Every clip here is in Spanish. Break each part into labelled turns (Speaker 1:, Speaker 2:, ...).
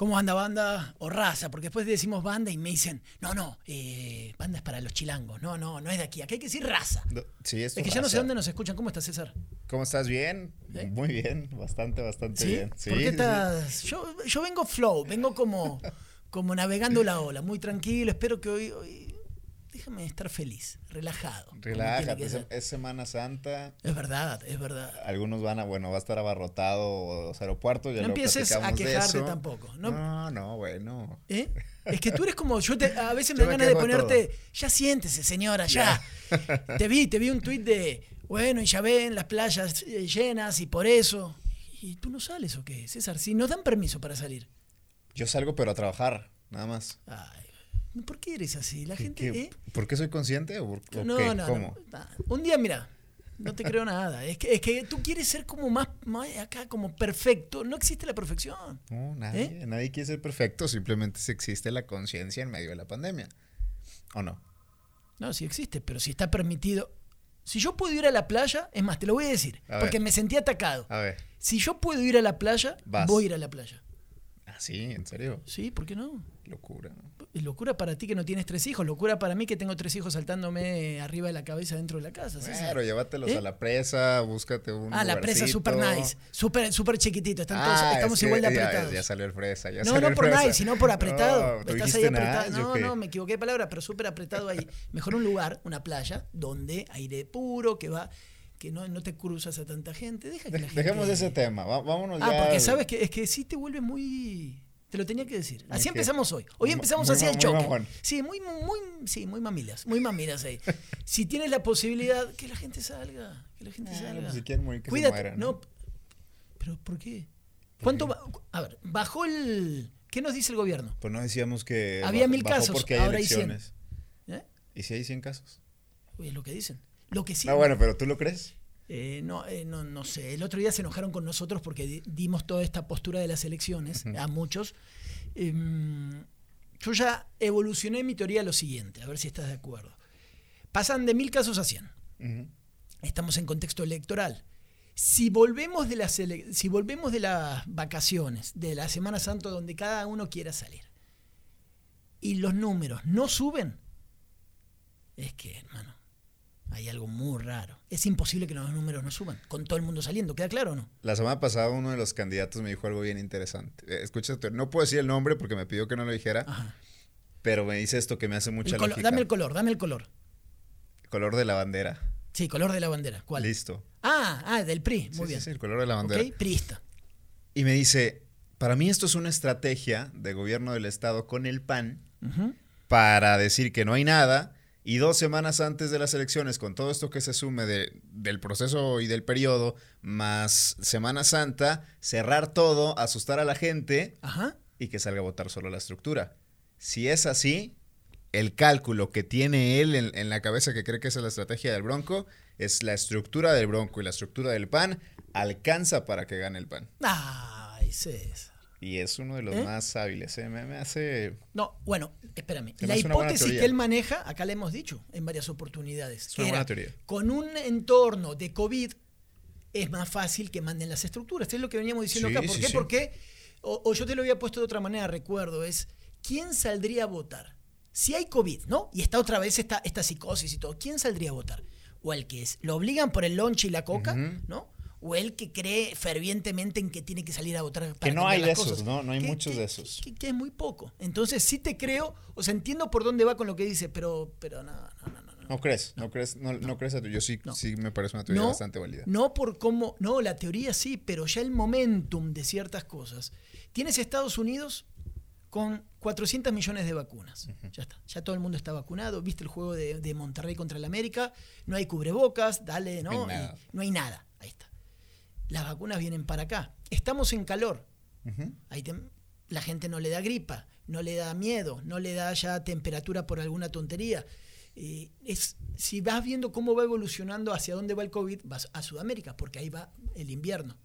Speaker 1: ¿Cómo anda banda o raza? Porque después decimos banda y me dicen, no, no, eh, banda es para los chilangos. No, no, no es de aquí. Aquí hay que decir raza.
Speaker 2: No, sí,
Speaker 1: es que ya no sé dónde nos escuchan. ¿Cómo estás, César?
Speaker 2: ¿Cómo estás? ¿Bien?
Speaker 1: ¿Eh?
Speaker 2: Muy bien, bastante, bastante
Speaker 1: ¿Sí?
Speaker 2: bien. Sí,
Speaker 1: ¿Por qué estás? Yo, yo vengo flow, vengo como, como navegando la ola, muy tranquilo. Espero que hoy, hoy déjame estar feliz, relajado.
Speaker 2: Relájate, es, Semana Santa.
Speaker 1: Es verdad, es verdad.
Speaker 2: Algunos van a, bueno, va a estar abarrotado los aeropuertos. Ya
Speaker 1: No
Speaker 2: lo
Speaker 1: empieces a quejarte tampoco, ¿no?
Speaker 2: No, no, bueno.
Speaker 1: ¿Eh? Es que tú eres como, yo te- a veces me dan
Speaker 2: me
Speaker 1: ganas de ponerte, ya siéntese señora, ya. te vi, te vi un tuit de, bueno, y ya ven las playas eh, llenas y por eso. ¿Y tú no sales o qué, César? Si nos dan permiso para salir.
Speaker 2: Yo salgo, pero a trabajar, nada más.
Speaker 1: Ay, ¿por qué eres así? La
Speaker 2: ¿Qué-
Speaker 1: gente,
Speaker 2: qué-
Speaker 1: ¿eh?
Speaker 2: ¿Por qué soy consciente o, por-
Speaker 1: No,
Speaker 2: qué?
Speaker 1: no, no,
Speaker 2: ¿Cómo?
Speaker 1: no. Un día, mira, no te creo nada. Es que, es que tú quieres ser como más, más acá, como perfecto. No existe la perfección.
Speaker 2: No, nadie,
Speaker 1: ¿Eh?
Speaker 2: nadie quiere ser perfecto, simplemente si existe la conciencia en medio de la pandemia. ¿O no?
Speaker 1: No, sí existe, pero si está permitido. Si yo puedo ir a la playa, es más, te lo voy a decir,
Speaker 2: A
Speaker 1: porque
Speaker 2: ver.
Speaker 1: me sentí atacado.
Speaker 2: A ver.
Speaker 1: Si yo puedo ir a la playa,
Speaker 2: Vas.
Speaker 1: voy a ir a la playa.
Speaker 2: Ah, sí, en serio.
Speaker 1: Sí, ¿por qué no?
Speaker 2: Locura.
Speaker 1: Locura para ti que no tienes tres hijos, locura para mí que tengo tres hijos saltándome arriba de la cabeza dentro de la casa. César.
Speaker 2: Claro, llévatelos
Speaker 1: ¿Eh?
Speaker 2: a la presa, búscate un
Speaker 1: Ah, la presa super nice, super, super chiquitito, están todos,
Speaker 2: Ah,
Speaker 1: estamos
Speaker 2: es
Speaker 1: igual de apretados.
Speaker 2: Ya, salió el fresa, ya
Speaker 1: no,
Speaker 2: salió
Speaker 1: no
Speaker 2: el
Speaker 1: por
Speaker 2: fresa.
Speaker 1: nice, sino por apretado.
Speaker 2: No, ¿tú
Speaker 1: Estás ahí apretado. No, no, me equivoqué de palabra, pero súper apretado ahí. Mejor un lugar, una playa, donde aire puro, que va, que no, no te cruzas a tanta gente. Deja que la gente-
Speaker 2: Dejemos ese tema, vámonos
Speaker 1: Ah,
Speaker 2: ya.
Speaker 1: porque sabes que es que sí te vuelve muy. Te lo tenía que decir. Así empezamos hoy. Hoy
Speaker 2: Muy-
Speaker 1: empezamos
Speaker 2: muy
Speaker 1: así
Speaker 2: ma-
Speaker 1: el
Speaker 2: muy
Speaker 1: choque. Sí, muy, muy, sí, muy mamilas, muy mamilas ahí. si tienes la posibilidad, que la gente salga, que la gente
Speaker 2: Ah,
Speaker 1: salga.
Speaker 2: pues si quieren morir, que se mueran,
Speaker 1: no.
Speaker 2: ¿no?
Speaker 1: pero ¿por qué? ¿Cuánto ba- A ver, bajó el ¿Qué nos dice el gobierno?
Speaker 2: Pues no decíamos que
Speaker 1: Había
Speaker 2: bajó-
Speaker 1: mil
Speaker 2: bajó
Speaker 1: casos,
Speaker 2: porque hay
Speaker 1: ahora hay cien.
Speaker 2: elecciones.
Speaker 1: ¿Eh?
Speaker 2: ¿Y si hay 100 casos?
Speaker 1: Uy, Es lo que dicen. Lo que sí.
Speaker 2: Ah, bueno, pero ¿tú lo crees?
Speaker 1: Eh, no, eh, no, no sé. El otro día se enojaron con nosotros porque di- dimos toda esta postura de las elecciones a muchos. Em, yo ya evolucioné mi teoría a lo siguiente, a ver si estás de acuerdo. Pasan de mil casos a cien. Estamos en contexto electoral. Si volvemos de las si volvemos de las vacaciones, de la Semana Santa, donde cada uno quiera salir, y los números no suben, es que, hermano, hay algo muy raro. Es imposible que los números no suban, con todo el mundo saliendo, ¿queda claro o no?
Speaker 2: La semana pasada uno de los candidatos me dijo algo bien interesante. Eh, Escucha, no puedo decir el nombre porque me pidió que no lo dijera,
Speaker 1: Ajá.
Speaker 2: pero me dice esto que me hace
Speaker 1: El
Speaker 2: mucha lógica.
Speaker 1: dame el color, dame el color.
Speaker 2: color de la bandera.
Speaker 1: Sí, color de la bandera. ¿Cuál?
Speaker 2: Listo.
Speaker 1: Ah, ah, del PRI. Muy
Speaker 2: Sí, sí,
Speaker 1: bien.
Speaker 2: sí, el color de la bandera.
Speaker 1: ok, priista.
Speaker 2: Y me dice, para mí esto es una estrategia de gobierno del Estado con el PAN para decir que no hay nada y dos semanas antes de las elecciones, con todo esto que se sume de- del proceso y del periodo, más Semana Santa, cerrar todo, asustar a la gente
Speaker 1: Ajá.
Speaker 2: y que salga a votar solo la estructura. Si es así, el cálculo que tiene él en, en la cabeza que cree que esa es la estrategia del Bronco, es la estructura del Bronco y la estructura del PAN, alcanza para que gane el PAN.
Speaker 1: Ay, César.
Speaker 2: Y es uno de los
Speaker 1: ¿Eh?
Speaker 2: más hábiles. ¿eh? Me, me hace...
Speaker 1: No, bueno, espérame. La hipótesis que él maneja, acá la hemos dicho en varias oportunidades,
Speaker 2: Es una
Speaker 1: era,
Speaker 2: teoría.
Speaker 1: con un entorno de COVID es más fácil que manden las estructuras. Esto es lo que veníamos diciendo
Speaker 2: Sí,
Speaker 1: acá. ¿Por
Speaker 2: sí,
Speaker 1: qué?
Speaker 2: sí.
Speaker 1: Porque, o, o yo te lo había puesto de otra manera, recuerdo, es ¿quién saldría a votar? Si hay COVID, ¿no? Y está otra vez esta, esta psicosis y todo, ¿quién saldría a votar? O el que es, lo obligan por el lonche y la coca. ¿no? O el que cree fervientemente en que tiene que salir a votar. Para
Speaker 2: Que no hay
Speaker 1: las
Speaker 2: de esos,
Speaker 1: cosas.
Speaker 2: ¿no? No hay
Speaker 1: Que-
Speaker 2: muchos
Speaker 1: que-
Speaker 2: de esos.
Speaker 1: Que, que es muy poco. Entonces sí te creo, o sea, entiendo por dónde va con lo que dice, pero, pero no, no, no, no. no.
Speaker 2: ¿No crees? ¿No, crees? No, no crees a tu- Yo sí, sí me parece una teoría bastante válida.
Speaker 1: No por cómo, no, la teoría sí, pero ya el momentum de ciertas cosas. Tienes Estados Unidos con 400 millones de vacunas. Ya está, ya todo el mundo está vacunado. Viste el juego de, de Monterrey contra el América, no hay cubrebocas, dale, ¿no?
Speaker 2: No hay nada.
Speaker 1: Y no hay nada. Ahí está. Las vacunas vienen para acá. Estamos en calor. Ahí te- la gente no le da gripa, no le da miedo, no le da ya temperatura por alguna tontería. Eh, es, si vas viendo cómo va evolucionando hacia dónde va el COVID, vas a Sudamérica, porque ahí va el invierno.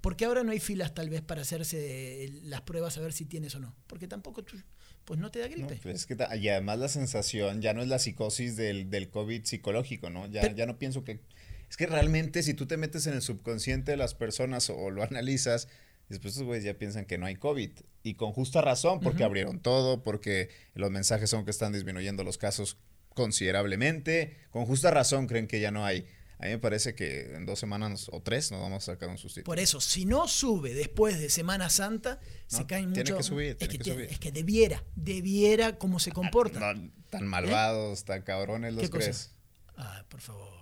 Speaker 1: Porque ahora no hay filas tal vez para hacerse eh, las pruebas a ver si tienes o no. Porque tampoco tú, pues no te da gripe.
Speaker 2: pues es que ta- y además la sensación ya no es la psicosis del, del COVID psicológico, ¿no? Ya,
Speaker 1: Pero-
Speaker 2: ya no pienso que... Es que realmente si tú te metes en el subconsciente de las personas o, lo analizas, después estos güeyes ya piensan que no hay COVID. Y con justa razón, porque abrieron todo, porque los mensajes son que están disminuyendo los casos considerablemente. Con justa razón creen que ya no hay. A mí me parece que en dos semanas o tres nos vamos a sacar un sustito.
Speaker 1: Por eso, si no sube después de Semana Santa, se caen
Speaker 2: tiene
Speaker 1: mucho.
Speaker 2: que subir,
Speaker 1: es,
Speaker 2: tiene
Speaker 1: que,
Speaker 2: que
Speaker 1: tiene-
Speaker 2: subir.
Speaker 1: es que debiera, debiera cómo se comporta.
Speaker 2: No, tan malvados, tan cabrones los
Speaker 1: ¿Qué cosa?
Speaker 2: crees.
Speaker 1: Ah, por favor.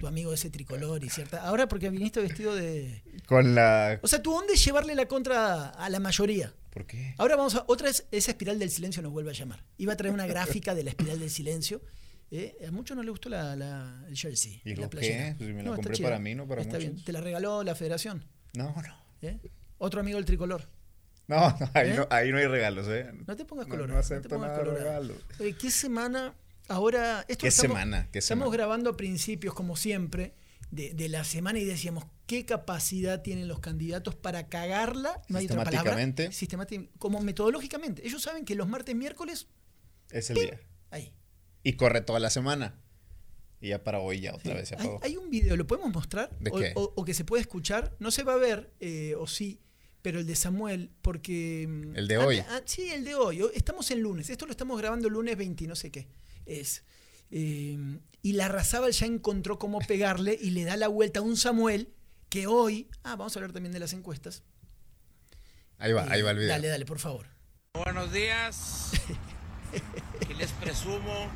Speaker 1: Tu amigo ese tricolor y cierta. Ahora porque viniste vestido de.
Speaker 2: Con la...
Speaker 1: O sea, tu onda es llevarle la contra a la mayoría.
Speaker 2: ¿Por qué?
Speaker 1: Ahora vamos a. Otra vez, esa espiral del silencio nos vuelve a llamar. Iba a traer una gráfica de la espiral del silencio. Eh, a muchos no les gustó la, la- el jersey.
Speaker 2: ¿Y
Speaker 1: la
Speaker 2: qué? Pues si me la
Speaker 1: No,
Speaker 2: compré para mí, no para
Speaker 1: Está bien.
Speaker 2: muchos.
Speaker 1: Te la regaló la federación.
Speaker 2: No, no.
Speaker 1: ¿eh? Otro amigo del tricolor.
Speaker 2: No, no, ahí,
Speaker 1: ¿Eh?
Speaker 2: no, ahí no hay regalos, ¿eh?
Speaker 1: No te pongas
Speaker 2: No,
Speaker 1: colorado.
Speaker 2: no
Speaker 1: No,
Speaker 2: acepto
Speaker 1: te pongas
Speaker 2: nada de
Speaker 1: colorado.
Speaker 2: regalos.
Speaker 1: Oye, ¿qué semana? Ahora. Esto
Speaker 2: ¿Qué
Speaker 1: estamos-
Speaker 2: semana? ¿Qué
Speaker 1: Estamos
Speaker 2: semana?
Speaker 1: grabando a principios, como siempre, de, de la semana y decíamos qué capacidad tienen los candidatos para cagarla. No hay otra palabra.
Speaker 2: Sistemáticamente.
Speaker 1: Como metodológicamente. Ellos saben que los martes, miércoles,
Speaker 2: Es el día.
Speaker 1: ahí.
Speaker 2: Y corre toda la semana. Y ya para hoy ya otra
Speaker 1: Sí.
Speaker 2: vez se
Speaker 1: hay,
Speaker 2: apagó.
Speaker 1: hay un video, ¿lo podemos mostrar?
Speaker 2: ¿De
Speaker 1: o,
Speaker 2: qué?
Speaker 1: o- o que se puede escuchar. No se va a ver, eh, o sí, pero el de Samuel, porque... mm,
Speaker 2: El de
Speaker 1: ah,
Speaker 2: hoy.
Speaker 1: ah, sí, el de hoy. Estamos en lunes. Esto lo estamos grabando el lunes 20, no sé qué. Es. Eh, y la Razábal ya encontró cómo pegarle y le da la vuelta a un Samuel que hoy... Ah, vamos a hablar también de las encuestas.
Speaker 2: Ahí va, ahí va el video.
Speaker 1: Dale, dale, por favor.
Speaker 3: Buenos días. Aquí les presumo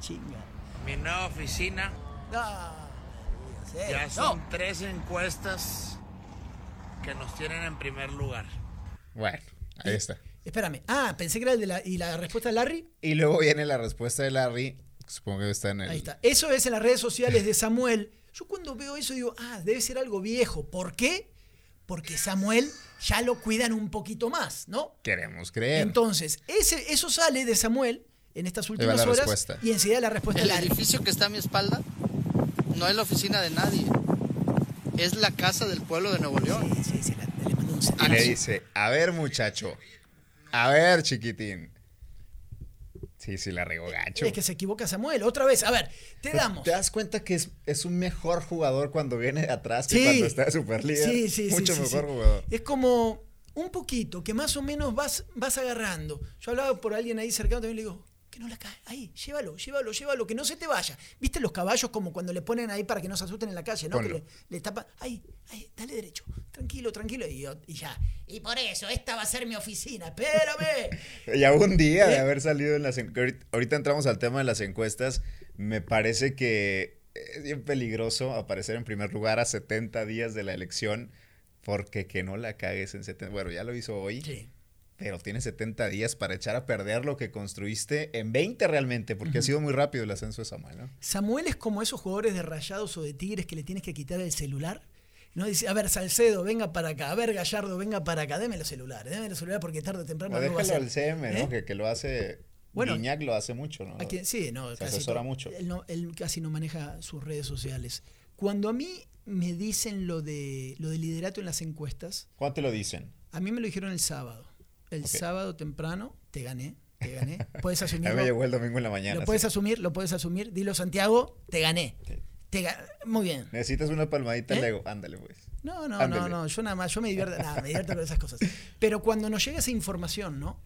Speaker 1: Chinga.
Speaker 3: mi nueva oficina.
Speaker 1: Ah, sí,
Speaker 3: Ya
Speaker 1: no.
Speaker 3: son tres encuestas que nos tienen en primer lugar.
Speaker 2: Bueno, ahí está.
Speaker 1: Espérame. Ah, pensé que era el de la... ¿Y la respuesta de Larry?
Speaker 2: Y luego viene la respuesta de Larry. Supongo que está en el.
Speaker 1: Ahí está. Eso es en las redes sociales de Samuel. Yo cuando veo eso digo, ah, debe ser algo viejo. ¿Por qué? Porque Samuel ya lo cuidan un poquito más, ¿no?
Speaker 2: Queremos creer.
Speaker 1: Entonces, ese, eso sale de Samuel en estas últimas
Speaker 2: la
Speaker 1: horas
Speaker 2: respuesta.
Speaker 1: y enseguida la respuesta
Speaker 4: El
Speaker 1: de Larry.
Speaker 4: edificio que está a mi espalda no es la oficina de nadie. Es la casa del pueblo de Nuevo León.
Speaker 1: Sí, sí, sí, le mando un
Speaker 2: y le dice: A ver, muchacho. A ver, chiquitín. Sí, sí, la regó gacho.
Speaker 1: Es que se equivoca Samuel. Otra vez, a ver, te
Speaker 2: Pero
Speaker 1: damos.
Speaker 2: ¿Te das cuenta que es, es un mejor jugador cuando viene de atrás que
Speaker 1: Sí.
Speaker 2: cuando está de super líder?
Speaker 1: Sí, sí, sí,
Speaker 2: Mucho
Speaker 1: sí,
Speaker 2: mejor
Speaker 1: sí.
Speaker 2: jugador.
Speaker 1: Es como un poquito, que más o menos vas, vas agarrando. Yo hablaba por alguien ahí cercano, también le digo, no la cae, ahí, llévalo, llévalo, llévalo, que no se te vaya. ¿Viste los caballos como cuando le ponen ahí para que no se asusten en la calle, ¿no? Que le, le tapan, ahí, ahí, dale derecho, tranquilo, tranquilo, y, y ya. Y por eso, esta va a ser mi oficina, espérame.
Speaker 2: Ya un día de
Speaker 1: ¿Eh?
Speaker 2: haber salido en las encuestas. Ahorita entramos al tema de las encuestas. Me parece que es bien peligroso aparecer en primer lugar a 70 días de la elección. Porque que no la cagues en 70. Bueno, ya lo hizo hoy.
Speaker 1: Sí.
Speaker 2: Pero tienes 70 días para echar a perder lo que construiste en 20 realmente. Porque ha sido muy rápido el ascenso de Samuel, ¿no?
Speaker 1: Samuel es como esos jugadores de rayados o de tigres que le tienes que quitar el celular. No dice, a ver, Salcedo, venga para acá. A ver, Gallardo, venga para acá. Deme los celulares, deme los celulares porque tarde o temprano
Speaker 2: O
Speaker 1: algo va a
Speaker 2: al CM,
Speaker 1: ¿Eh?
Speaker 2: ¿no? Que, que lo hace.
Speaker 1: Bueno,
Speaker 2: Guiñac lo hace mucho, ¿no?
Speaker 1: Quien- sí, no,
Speaker 2: Se
Speaker 1: casi
Speaker 2: asesora mucho.
Speaker 1: Él, no- él casi no maneja sus redes sociales. Cuando a mí me dicen lo de, lo de liderato en las encuestas,
Speaker 2: ¿Cuándo te lo dicen?
Speaker 1: a mí me lo dijeron el sábado. El sábado temprano, te gané, te gané. Puedes
Speaker 2: A mí
Speaker 1: asumirlo.
Speaker 2: me llegó el domingo en la mañana.
Speaker 1: Lo puedes
Speaker 2: sí.
Speaker 1: asumir, lo puedes asumir. Dilo, Santiago, te gané.
Speaker 2: Sí.
Speaker 1: Te ga- Muy bien.
Speaker 2: Necesitas una palmadita
Speaker 1: ¿Eh?
Speaker 2: Lego. Ándale, pues.
Speaker 1: No, no, no, no. Yo nada más, yo me divierto, nada, me divierto con esas cosas. Pero cuando nos llega esa información, ¿no?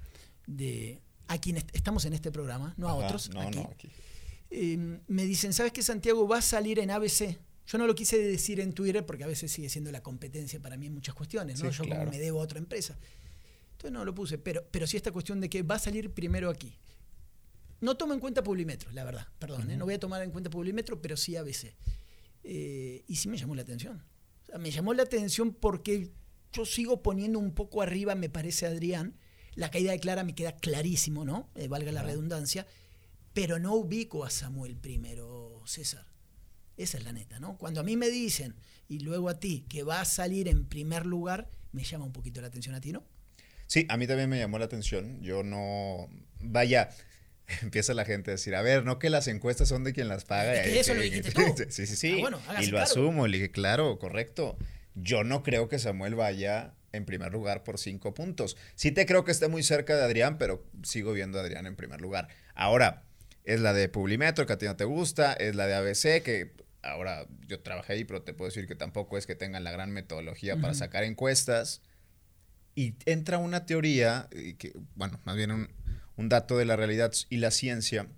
Speaker 1: De a quienes estamos en este programa, no a
Speaker 2: Ajá,
Speaker 1: otros,
Speaker 2: No,
Speaker 1: aquí,
Speaker 2: no, aquí.
Speaker 1: eh, me dicen, ¿sabes qué, Santiago? Va a salir en ABC. Yo no lo quise decir en Twitter porque a veces sigue siendo la competencia para mí en muchas cuestiones, ¿no?
Speaker 2: Sí,
Speaker 1: Yo
Speaker 2: claro.
Speaker 1: como me debo a otra empresa. Entonces no lo puse, pero, pero sí esta cuestión de que va a salir primero aquí. No tomo en cuenta Publimetro, la verdad, perdón, ¿eh? no voy a tomar en cuenta Publimetro, pero sí ABC. Eh, y sí me llamó la atención. O sea, me llamó la atención porque yo sigo poniendo un poco arriba, me parece, Adrián. La caída de Clara me queda clarísimo, ¿no? Eh, valga la redundancia. Pero no ubico a Samuel primero, César. Esa es la neta, ¿no? Cuando a mí me dicen, y luego a ti, que va a salir en primer lugar, me llama un poquito la atención a ti, ¿no?
Speaker 2: Sí, a mí también me llamó la atención. Yo no. Vaya. Empieza la gente a decir, a ver, no que las encuestas son de quien las paga.
Speaker 1: Es que
Speaker 2: Eh,
Speaker 1: eso lo dijiste tú.
Speaker 2: Sí, sí, sí.
Speaker 1: Ah, bueno,
Speaker 2: y lo asumo. Le dije, claro, correcto. Yo no creo que Samuel vaya en primer lugar por cinco puntos. Sí te creo que esté muy cerca de Adrián, pero sigo viendo a Adrián en primer lugar. Ahora, es la de Publimetro, que a ti no te gusta, es la de ABC, que ahora yo trabajé ahí, pero te puedo decir que tampoco es que tengan la gran metodología para sacar encuestas. Y entra una teoría, eh, que, bueno, más bien un, un dato de la realidad y la ciencia,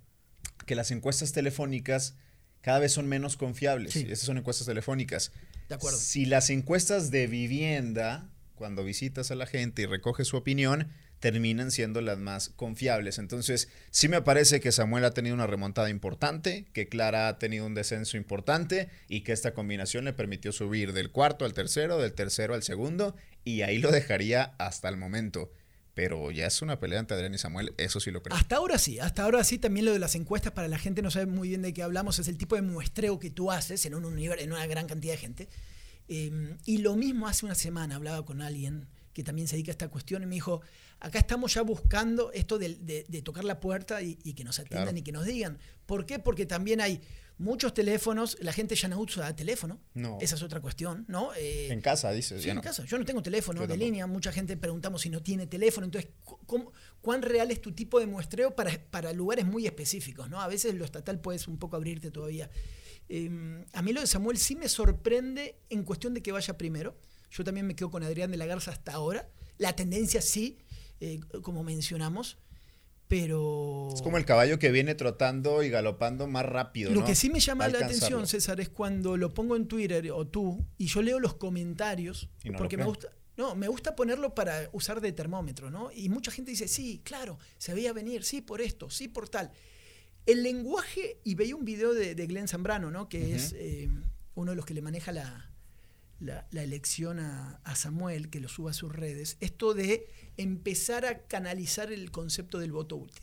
Speaker 2: que las encuestas telefónicas cada vez son menos confiables.
Speaker 1: Sí.
Speaker 2: Esas son encuestas telefónicas.
Speaker 1: De acuerdo.
Speaker 2: Si las encuestas de vivienda, cuando visitas a la gente y recoges su opinión, terminan siendo las más confiables. Entonces, sí me parece que Samuel ha tenido una remontada importante, que Clara ha tenido un descenso importante y que esta combinación le permitió subir del cuarto al tercero, del tercero al segundo, y ahí lo dejaría hasta el momento. Pero ya es una pelea entre Adrián y Samuel, eso sí lo creo.
Speaker 1: Hasta ahora sí, hasta ahora sí, también lo de las encuestas, para la gente no sabe muy bien de qué hablamos, es el tipo de muestreo que tú haces en un universo, en una gran cantidad de gente. Eh, y lo mismo hace una semana hablaba con alguien que también se dedica a esta cuestión y me dijo, acá estamos ya buscando esto de, de- de tocar la puerta y, y que nos atiendan
Speaker 2: Claro.
Speaker 1: y que nos digan. ¿Por qué? Porque también hay muchos teléfonos, la gente ya no usa teléfono,
Speaker 2: No.
Speaker 1: esa es otra cuestión, ¿no? Eh,
Speaker 2: En casa, dices.
Speaker 1: Sí,
Speaker 2: ya
Speaker 1: en
Speaker 2: no.
Speaker 1: casa. Yo no tengo teléfono
Speaker 2: Yo
Speaker 1: de línea. Mucha gente preguntamos si no tiene teléfono. Entonces, cómo- ¿cuán real es tu tipo de muestreo para, para lugares muy específicos? ¿no? A veces lo estatal puedes un poco abrirte todavía. Eh, a mí lo de Samuel sí me sorprende en cuestión de que vaya primero. Yo también me quedo con Adrián de la Garza hasta ahora. La tendencia sí, eh, como mencionamos, pero...
Speaker 2: Es como el caballo que viene trotando y galopando más rápido.
Speaker 1: Lo
Speaker 2: ¿no?
Speaker 1: que sí me llama la atención, César, es cuando lo pongo en Twitter o tú y yo leo los comentarios,
Speaker 2: no
Speaker 1: porque me gusta, no, me gusta ponerlo para usar de termómetro, ¿no? Y mucha gente dice, sí, claro, se veía venir, sí por esto, sí por tal. El lenguaje, y veía un video de, de Glenn Zambrano, ¿no? Que es eh, uno de los que le maneja la, la, la elección a, a Samuel, que lo suba a sus redes, esto de empezar a canalizar el concepto del voto útil.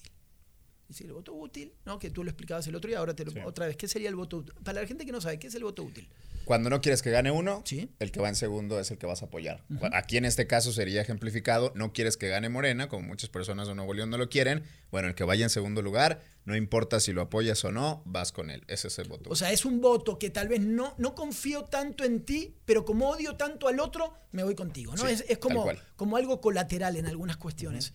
Speaker 1: Dice el voto útil, ¿no? Que tú lo explicabas el otro día, ahora te lo,
Speaker 2: Sí.
Speaker 1: otra vez. ¿Qué sería el voto útil? Para la gente que no sabe, ¿qué es el voto útil?
Speaker 2: Cuando no quieres que gane uno,
Speaker 1: Sí.
Speaker 2: el que va en segundo es el que vas a apoyar. Aquí en este caso sería ejemplificado, no quieres que gane Morena, como muchas personas de Nuevo León no lo quieren. Bueno, el que vaya en segundo lugar, no importa si lo apoyas o no, vas con él. Ese es el voto.
Speaker 1: O sea, es un voto que tal vez no, no confío tanto en ti, pero como odio tanto al otro, me voy contigo. ¿no?
Speaker 2: Sí,
Speaker 1: es como, como algo colateral en algunas cuestiones.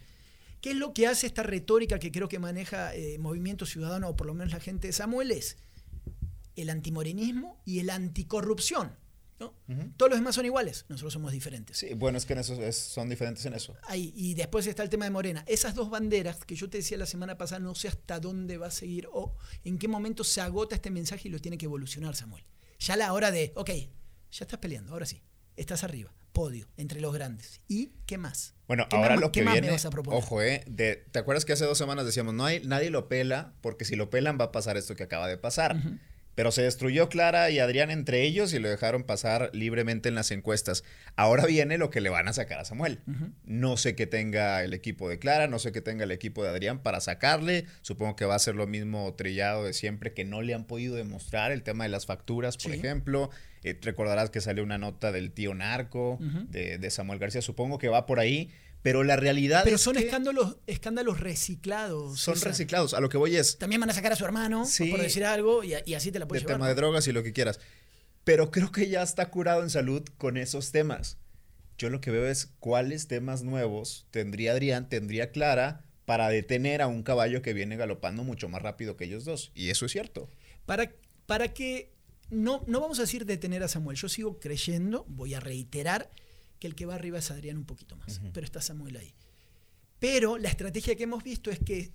Speaker 1: ¿Qué es lo que hace esta retórica que creo que maneja eh, Movimiento Ciudadano, o por lo menos la gente de Samuel, es el antimorenismo y el anticorrupción. ¿no? Todos los demás son iguales, nosotros somos diferentes.
Speaker 2: Sí, bueno, es que en eso es- son diferentes en eso.
Speaker 1: Ahí, y después está el tema de Morena. Esas dos banderas que yo te decía la semana pasada, no sé hasta dónde va a seguir o en qué momento se agota este mensaje y lo tiene que evolucionar Samuel. Ya la hora de, ok, ya estás peleando, ahora sí, estás arriba, podio, entre los grandes. ¿Y qué más?
Speaker 2: Bueno,
Speaker 1: ¿Qué
Speaker 2: ahora
Speaker 1: más-
Speaker 2: lo que viene, ojo, eh, de, ¿te acuerdas que hace dos semanas decíamos, no hay, nadie lo pela, porque si lo pelan va a pasar esto que acaba de pasar? Pero se destruyó Clara y Adrián entre ellos y lo dejaron pasar libremente en las encuestas. Ahora viene lo que le van a sacar a Samuel. No sé qué tenga el equipo de Clara, no sé qué tenga el equipo de Adrián para sacarle. Supongo que va a ser lo mismo trillado de siempre que no le han podido demostrar el tema de las facturas, por
Speaker 1: Sí.
Speaker 2: ejemplo. Eh, recordarás que salió una nota del tío Narco, de, de Samuel García. Supongo que va por ahí. Pero la realidad
Speaker 1: Pero
Speaker 2: es
Speaker 1: son
Speaker 2: que
Speaker 1: escándalos, escándalos reciclados.
Speaker 2: son
Speaker 1: César.
Speaker 2: reciclados. A lo que voy es
Speaker 1: También van a sacar a su hermano,
Speaker 2: Sí.
Speaker 1: por decir algo, y, y así te la
Speaker 2: de
Speaker 1: puedes llevar.
Speaker 2: tema
Speaker 1: ¿no?
Speaker 2: de drogas y lo que quieras. Pero creo que ya está curado en salud con esos temas. Yo lo que veo es cuáles temas nuevos tendría Adrián, tendría Clara para detener a un caballo que viene galopando mucho más rápido que ellos dos. Y eso es cierto.
Speaker 1: Para, para que no, no vamos a decir detener a Samuel, yo sigo creyendo, voy a reiterar, que el que va arriba es Adrián un poquito más, pero está Samuel ahí. Pero la estrategia que hemos visto es que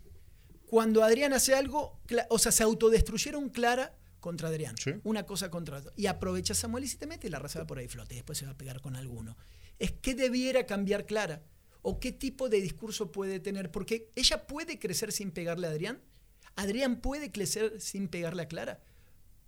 Speaker 1: cuando Adrián hace algo, o sea, se autodestruyeron Clara contra Adrián.
Speaker 2: Sí.
Speaker 1: Una cosa contra otra. Y aprovecha Samuel y si te mete, la raza va por ahí flote y después se va a pegar con alguno. Es que debiera cambiar Clara. ¿O qué tipo de discurso puede tener? Porque ella puede crecer sin pegarle a Adrián. Adrián puede crecer sin pegarle a Clara.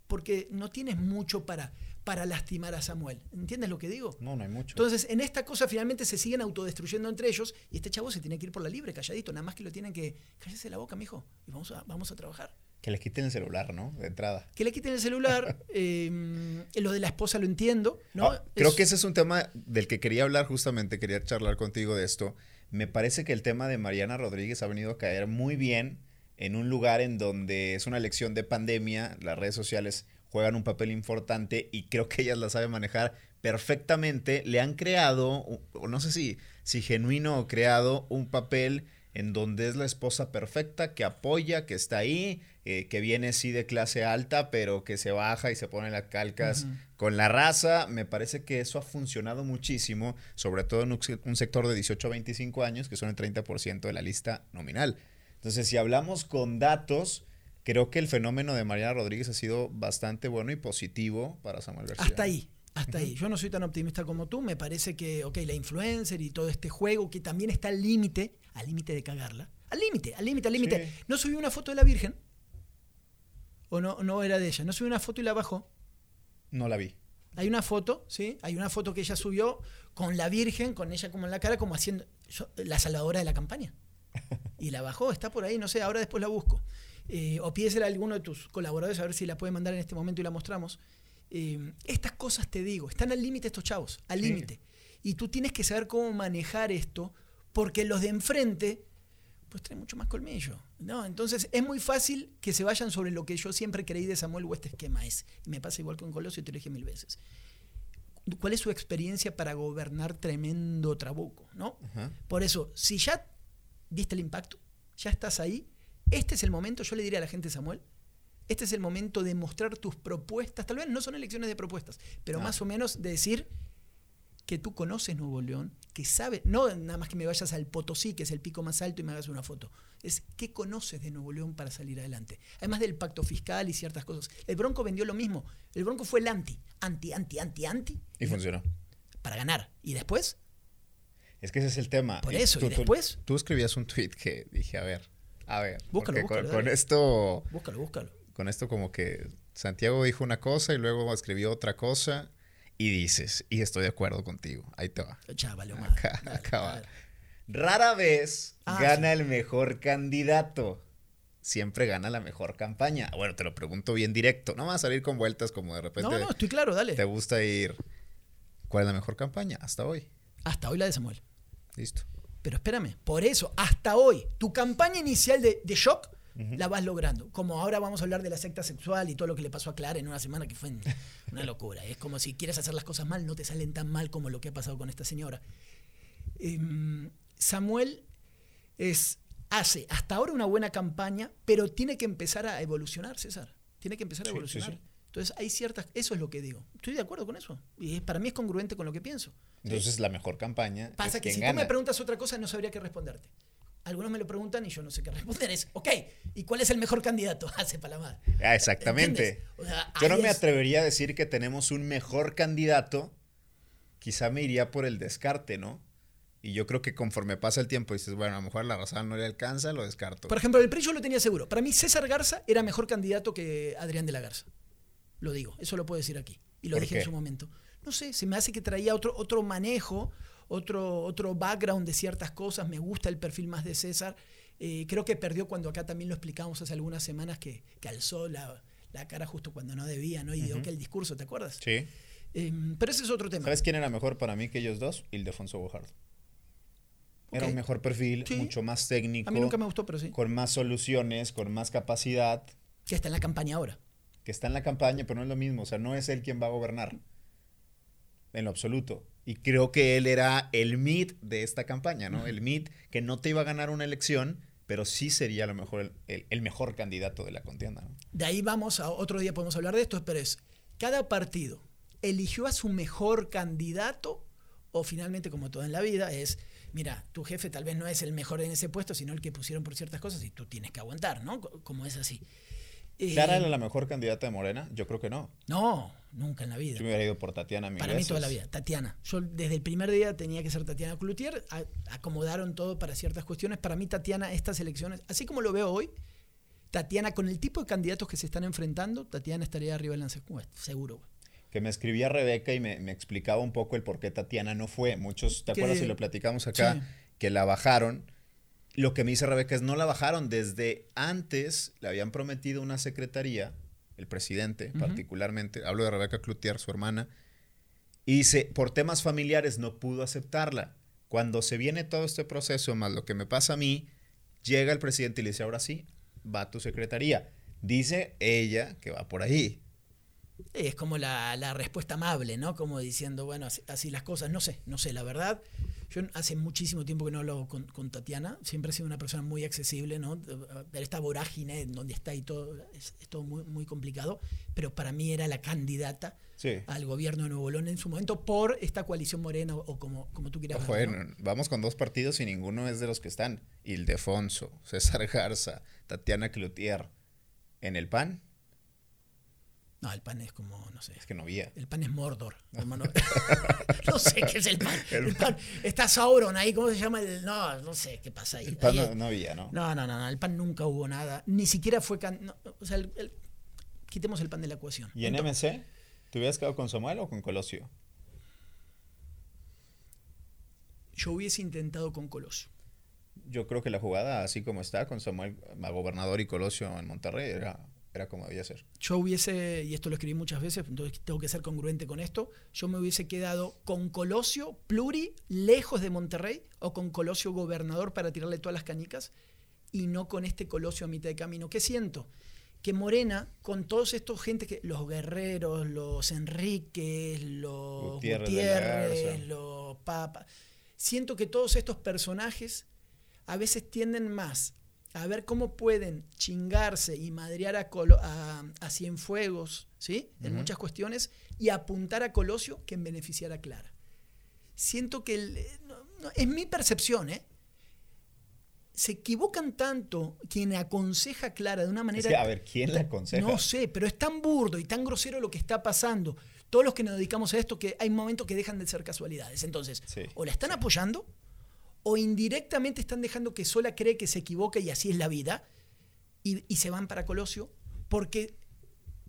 Speaker 1: Porque no tienes mucho para, para lastimar a Samuel. ¿Entiendes lo que digo?
Speaker 2: No, no hay mucho.
Speaker 1: Entonces, en esta cosa finalmente se siguen autodestruyendo entre ellos y este chavo se tiene que ir por la libre, calladito. Nada más que lo tienen que. Cállese la boca, mijo, y vamos a, vamos a trabajar.
Speaker 2: que le quiten el celular, ¿no? De entrada.
Speaker 1: Que le quiten el celular. eh, lo de la esposa lo entiendo, ¿no?
Speaker 2: Ah, creo
Speaker 1: Es-
Speaker 2: que ese es un tema del que quería hablar justamente, quería charlar contigo de esto. Me parece que el tema de Mariana Rodríguez ha venido a caer muy bien en un lugar en donde es una lección de pandemia, las redes sociales juegan un papel importante y creo que ellas la saben manejar perfectamente. Le han creado, o- no sé si, si genuino o creado, un papel en donde es la esposa perfecta, que apoya, que está ahí, eh, que viene sí de clase alta, pero que se baja y se pone las calcas con la raza. Me parece que eso ha funcionado muchísimo, sobre todo en un sector de 18 a 25 años, que son el 30% de la lista nominal. Entonces, si hablamos con datos, creo que el fenómeno de Mariana Rodríguez ha sido bastante bueno y positivo para Samuel García.
Speaker 1: Hasta ahí. Hasta ahí. Yo no soy tan optimista como tú. Me parece que, ok, la influencer y todo este juego que también está al límite, al límite de cagarla. Al límite, al límite, al límite. No subí una foto de la Virgen ¿O no, no era de ella? ¿No subió una foto y la bajó?
Speaker 2: No la vi.
Speaker 1: Hay una foto, ¿sí? Hay una foto que ella subió con la Virgen, con ella como en la cara, como haciendo la salvadora de la campaña. Y la bajó, está por ahí, no sé, ahora después la busco. Eh, o pídesela a alguno de tus colaboradores a ver si la puede mandar en este momento y la mostramos. Eh, estas cosas te digo, están al límite estos chavos, al límite. Y tú tienes que saber cómo manejar esto, porque los de enfrente pues trae mucho más colmillo. ¿no? Entonces es muy fácil que se vayan sobre lo que yo siempre creí de Samuel West esquema es. Y me pasa igual con Colosio, te lo dije mil veces. ¿Cuál es su experiencia para gobernar tremendo trabuco? ¿no? Por eso, si ya viste el impacto, ya estás ahí, este es el momento, yo le diría a la gente, Samuel, este es el momento de mostrar tus propuestas, tal vez no son elecciones de propuestas, pero más o menos de decir, que tú conoces Nuevo León, que sabes, no nada más que me vayas al Potosí, que es el pico más alto, y me hagas una foto. Es qué conoces de Nuevo León para salir adelante. Además del pacto fiscal y ciertas cosas. El Bronco vendió lo mismo. El Bronco fue el anti, anti, anti, anti, anti.
Speaker 2: Y funcionó.
Speaker 1: Para ganar. ¿Y después?
Speaker 2: Es que ese es el tema.
Speaker 1: Por eso, ¿y después?
Speaker 2: Tú, escribías un tweet que dije, a ver, a ver.
Speaker 1: Búscalo, búscalo,
Speaker 2: con, esto.
Speaker 1: Búscalo, búscalo.
Speaker 2: Con esto, como que Santiago dijo una cosa y luego escribió otra cosa y dices, y estoy de acuerdo contigo, ahí te va.
Speaker 1: Chaval,
Speaker 2: acá, acá va. Rara vez ah, gana el mejor candidato. Siempre gana la mejor campaña. Bueno, te lo pregunto bien directo. No vas a salir con vueltas como de repente.
Speaker 1: No, no, estoy claro, dale.
Speaker 2: ¿Te gusta ir? ¿Cuál es la mejor campaña hasta hoy?
Speaker 1: Hasta hoy la de Samuel.
Speaker 2: Listo.
Speaker 1: Pero espérame, por eso, hasta hoy, tu campaña inicial de, de shock la vas logrando. Como ahora vamos a hablar de la secta sexual y todo lo que le pasó a Clara en una semana que fue una locura. Es como si quieres hacer las cosas mal, no te salen tan mal como lo que ha pasado con esta señora. Em, Samuel es, hace hasta ahora una buena campaña, pero tiene que empezar a evolucionar, César. Tiene que empezar a evolucionar. Entonces hay ciertas, eso es lo que digo. Estoy de acuerdo con eso. Y para mí es congruente con lo que pienso.
Speaker 2: Entonces la mejor campaña.
Speaker 1: Pasa que si tú me preguntas otra cosa no sabría qué responderte. Algunos me lo preguntan y yo no sé qué responder. Es, ok, ¿y cuál es el mejor candidato? Hace madre.
Speaker 2: Ah, exactamente. yo no me atrevería a decir que tenemos un mejor candidato. Quizá me iría por el descarte, ¿no? Y yo creo que conforme pasa el tiempo dices, bueno, a lo mejor la raza no le alcanza, lo descarto.
Speaker 1: Por ejemplo, el PRI yo lo tenía seguro. Para mí César Garza era mejor candidato que Adrián de la Garza. Lo digo, eso lo puedo decir aquí. Y lo dije en su momento. No sé, se me hace que traía otro, otro manejo, otro, otro background de ciertas cosas, me gusta el perfil más de César. Eh, creo que perdió cuando acá también lo explicamos hace algunas semanas que, que alzó la, la, cara justo cuando no debía, ¿no? Y dio que el discurso, ¿te acuerdas?
Speaker 2: Sí.
Speaker 1: Em, pero ese es otro tema.
Speaker 2: ¿Sabes quién era mejor para mí que ellos dos? Ildefonso Bojardo. Era un mejor perfil, mucho más técnico.
Speaker 1: A mí nunca me gustó, pero sí.
Speaker 2: Con más soluciones, con más capacidad.
Speaker 1: Que está en la campaña ahora.
Speaker 2: Que está en la campaña, pero no es lo mismo. O sea, no es él quien va a gobernar. En lo absoluto. Y creo que él era el mid de esta campaña, ¿no? El mid que no te iba a ganar una elección, pero sí sería a lo mejor el, mejor candidato de la contienda.
Speaker 1: De ahí vamos a otro día podemos hablar de esto, pero es cada partido eligió a su mejor candidato o finalmente como todo en la vida es mira, tu jefe tal vez no es el mejor en ese puesto, sino el que pusieron por ciertas cosas y tú tienes que aguantar, ¿no? Como es así.
Speaker 2: ¿Clara era la mejor candidata de Morena? Yo creo que no.
Speaker 1: No, nunca en la vida.
Speaker 2: Yo me hubiera ido por Tatiana
Speaker 1: Para mí toda la vida, Tatiana. Yo desde el primer día tenía que ser Tatiana Cloutier. acomodaron todo para ciertas cuestiones. Para mí, Tatiana, estas elecciones, así como lo veo hoy, Tatiana, con el tipo de candidatos que se están enfrentando, Tatiana estaría arriba del lance. Seguro.
Speaker 2: Que me escribía Rebeca y me, explicaba un poco el por qué Tatiana no fue. Muchos, ¿te acuerdas si lo platicamos acá? Que la bajaron lo que me dice Rebeca es no la bajaron. Desde antes le habían prometido una secretaría, el presidente particularmente, hablo de Rebeca Cloutier, su hermana, y dice, por temas familiares no pudo aceptarla. Cuando se viene todo este proceso, más lo que me pasa a mí, llega el presidente y le dice, ahora sí, va a tu secretaría. Dice ella que va por ahí.
Speaker 1: Es como la, respuesta amable, ¿no? Como diciendo, bueno, así, así, las cosas, no sé, no sé, la verdad. Yo hace muchísimo tiempo que no hablo con, con Tatiana, siempre ha sido una persona muy accesible, ¿no? Ver esta vorágine en donde está y todo, es, es todo muy, muy complicado, pero para mí era la candidata
Speaker 2: Sí.
Speaker 1: al gobierno de Nuevo León en su momento por esta coalición morena o como, como tú quieras
Speaker 2: Ojo,
Speaker 1: verlo,
Speaker 2: eh,
Speaker 1: ¿no?
Speaker 2: vamos con dos partidos y ninguno es de los que están. Ildefonso, César Garza, Tatiana Cloutier. En el PAN,
Speaker 1: No, el pan es como, no sé.
Speaker 2: es que no había.
Speaker 1: El pan es Mordor, hermano. no sé qué es el pan. El pan. Está Sauron ahí, ¿cómo se llama? El, no, no sé qué pasa ahí.
Speaker 2: El PAN
Speaker 1: Ahí-
Speaker 2: no, no había, ¿no?
Speaker 1: No, no, no, no, el pan nunca hubo nada. Ni siquiera fue. can- no, o sea, el- el- quitemos el pan de la ecuación.
Speaker 2: ¿Y en
Speaker 1: Entonces,
Speaker 2: MC? ¿Te hubieras quedado con Samuel o con Colosio?
Speaker 1: Yo hubiese intentado con Colosio.
Speaker 2: Yo creo que la jugada, así como está, con Samuel gobernador y Colosio en Monterrey, era, era como debía ser.
Speaker 1: Yo hubiese, y esto lo escribí muchas veces, entonces tengo que ser congruente con esto, yo me hubiese quedado con Colosio Pluri lejos de Monterrey o con Colosio gobernador para tirarle todas las canicas y no con este Colosio a mitad de camino. ¿Qué siento? Que Morena, con todos estos gente que, los guerreros, los Enríquez, los
Speaker 2: Gutiérrez
Speaker 1: los Papa, siento que todos estos personajes a veces tienden más a ver cómo pueden chingarse y madrear a, Colo- a, a Cienfuegos, ¿sí? En muchas cuestiones, y apuntar a Colosio que en beneficiar a Clara. Siento que, el- eh, no- no, es mi percepción, ¿eh? Se equivocan tanto quien aconseja a Clara de una
Speaker 2: Es
Speaker 1: manera...
Speaker 2: que, a ver, ¿quién la aconseja?
Speaker 1: No sé, pero es tan burdo y tan grosero lo que está pasando. Todos los que nos dedicamos a esto, que hay momentos que dejan de ser casualidades. Entonces,
Speaker 2: Sí,
Speaker 1: o la están apoyando, o indirectamente están dejando que sola cree que se equivoca y así es la vida, y, y se van para Colosio, porque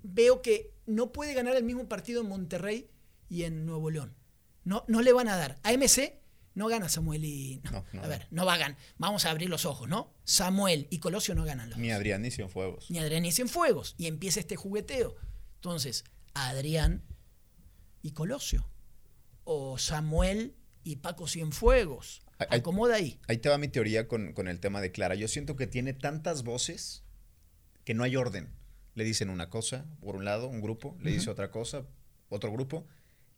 Speaker 1: veo que no puede ganar el mismo partido en Monterrey y en Nuevo León. No, no le van a dar. A MC no gana Samuel y. no. A ver, no va a ganar. Vamos a abrir los ojos, ¿no? Samuel y Colosio no ganan los
Speaker 2: Ni Adrián ni Cienfuegos.
Speaker 1: ni Adrián y Cienfuegos. Y empieza este jugueteo. Entonces, Adrián y Colosio. O Samuel y Paco Cienfuegos.
Speaker 2: Ay.
Speaker 1: Acomoda ahí.
Speaker 2: Ahí te va mi teoría con, con el tema de Clara. Yo siento que tiene tantas voces que no hay orden. Le dicen una cosa, por un lado, un grupo, le dice otra cosa, otro grupo,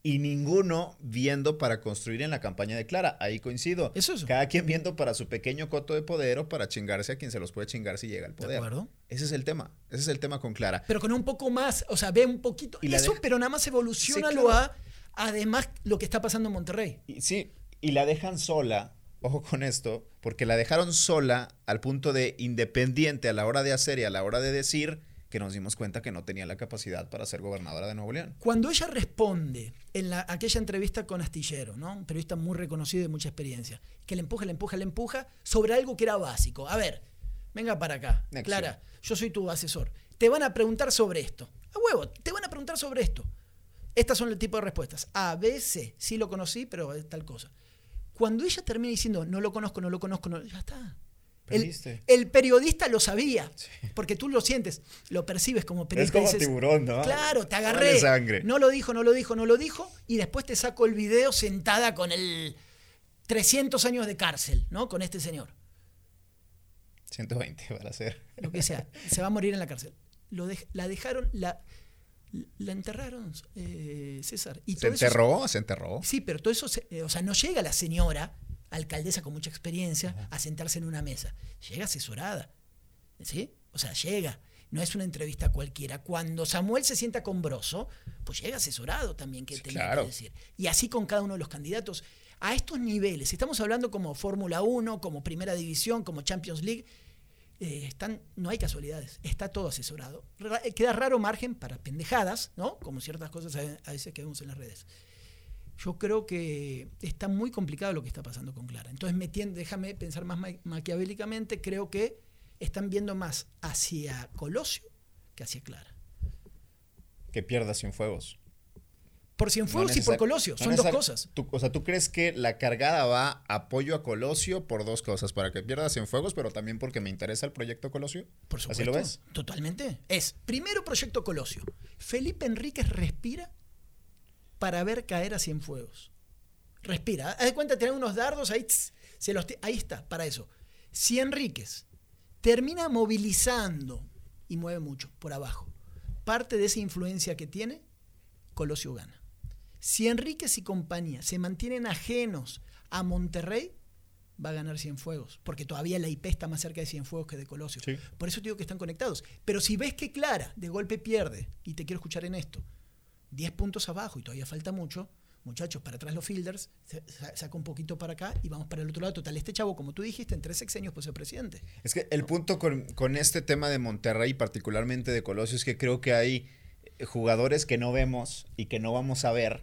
Speaker 2: y ninguno viendo para construir en la campaña de Clara. Ahí coincido.
Speaker 1: Eso es.
Speaker 2: Cada quien viendo para su pequeño coto de poder o para chingarse a quien se los puede chingar si llega al
Speaker 1: ¿De
Speaker 2: poder.
Speaker 1: acuerdo?
Speaker 2: Ese es el tema. Ese es el tema con Clara.
Speaker 1: Pero con un poco más, o sea, ve un poquito.
Speaker 2: Y
Speaker 1: Eso, pero nada más evoluciona
Speaker 2: Sí,
Speaker 1: lo a, además, lo que está pasando en Monterrey.
Speaker 2: Y, sí, y la dejan sola, ojo con esto, porque la dejaron sola al punto de independiente a la hora de hacer y a la hora de decir que nos dimos cuenta que no tenía la capacidad para ser gobernadora de Nuevo León.
Speaker 1: Cuando ella responde en la, aquella entrevista con Astillero, ¿no? un periodista muy reconocido y de mucha experiencia, que le empuja, le empuja, le empuja sobre algo que era básico. A ver, venga para acá. Clara, yo soy tu asesor. Te van a preguntar sobre esto. A huevo, te van a preguntar sobre esto. Estas son el tipo de respuestas. A, B, C. Sí lo conocí, pero es tal cosa. Cuando ella termina diciendo, no lo conozco, no lo conozco, no, ya está. El, el periodista lo sabía, porque tú lo sientes, lo percibes como periodista. y dices,
Speaker 2: tiburón, ¿no?
Speaker 1: Claro, te agarré.
Speaker 2: sangre.
Speaker 1: No lo dijo, no lo dijo, no lo dijo. Y después te saco el video sentada con el 300 años de cárcel, ¿no? Con este señor.
Speaker 2: 120 para hacer.
Speaker 1: Lo que sea. Se va a morir en la cárcel. Lo la dejaron, la, la enterraron, eh, César. Y
Speaker 2: ¿Se
Speaker 1: eso-
Speaker 2: enterró? ¿Se enterró?
Speaker 1: sí, pero todo eso, se- eh, o sea, no llega la señora, alcaldesa con mucha experiencia, a sentarse en una mesa. Llega asesorada. ¿Sí? O sea, llega. No es una entrevista cualquiera. Cuando Samuel se sienta con Broso, pues llega asesorado también, que
Speaker 2: Sí,
Speaker 1: tenía
Speaker 2: claro.
Speaker 1: que decir. Y así con cada uno de los candidatos. A estos niveles, estamos hablando como Fórmula 1, como Primera División, como Champions League, eh, están, no hay casualidades, está todo asesorado. Ra- eh, queda raro margen para pendejadas, ¿no? Como ciertas cosas a veces que vemos en las redes. Yo creo que está muy complicado lo que está pasando con Clara. Entonces, me déjame pensar más ma- maquiavélicamente, creo que están viendo más hacia Colosio que hacia Clara.
Speaker 2: Que pierda Cienfuegos.
Speaker 1: Por Cienfuegos y por Colosio,
Speaker 2: no
Speaker 1: son dos cosas.
Speaker 2: tú- o sea, ¿tú crees que la cargada va apoyo a Colosio por dos cosas? Para que pierda Cienfuegos, pero también porque me interesa el proyecto Colosio.
Speaker 1: Por supuesto.
Speaker 2: ¿Así lo ves?
Speaker 1: Totalmente. Es, primero Proyecto Colosio. Felipe Enríquez respira para ver caer a Cienfuegos. Respira. Haz de cuenta, tener unos dardos ahí, tss, se los ahí está, para eso. Si Enríquez termina movilizando, y mueve mucho por abajo, parte de esa influencia que tiene, Colosio gana. Si Enríquez y compañía se mantienen ajenos a Monterrey va a ganar Cienfuegos, porque todavía la IP está más cerca de Cienfuegos que de Colosio.
Speaker 2: Sí.
Speaker 1: Por eso te digo que están conectados. Pero si ves que Clara de golpe pierde, y te quiero escuchar en esto, 10 puntos abajo y todavía falta mucho, muchachos, para atrás los fielders, saca un poquito para acá y vamos para el otro lado. Total, este chavo, como tú dijiste, en tres sexenios puede ser presidente.
Speaker 2: Es que el punto con, con este tema de Monterrey, particularmente de Colosio, es que creo que hay jugadores que no vemos y que no vamos a ver,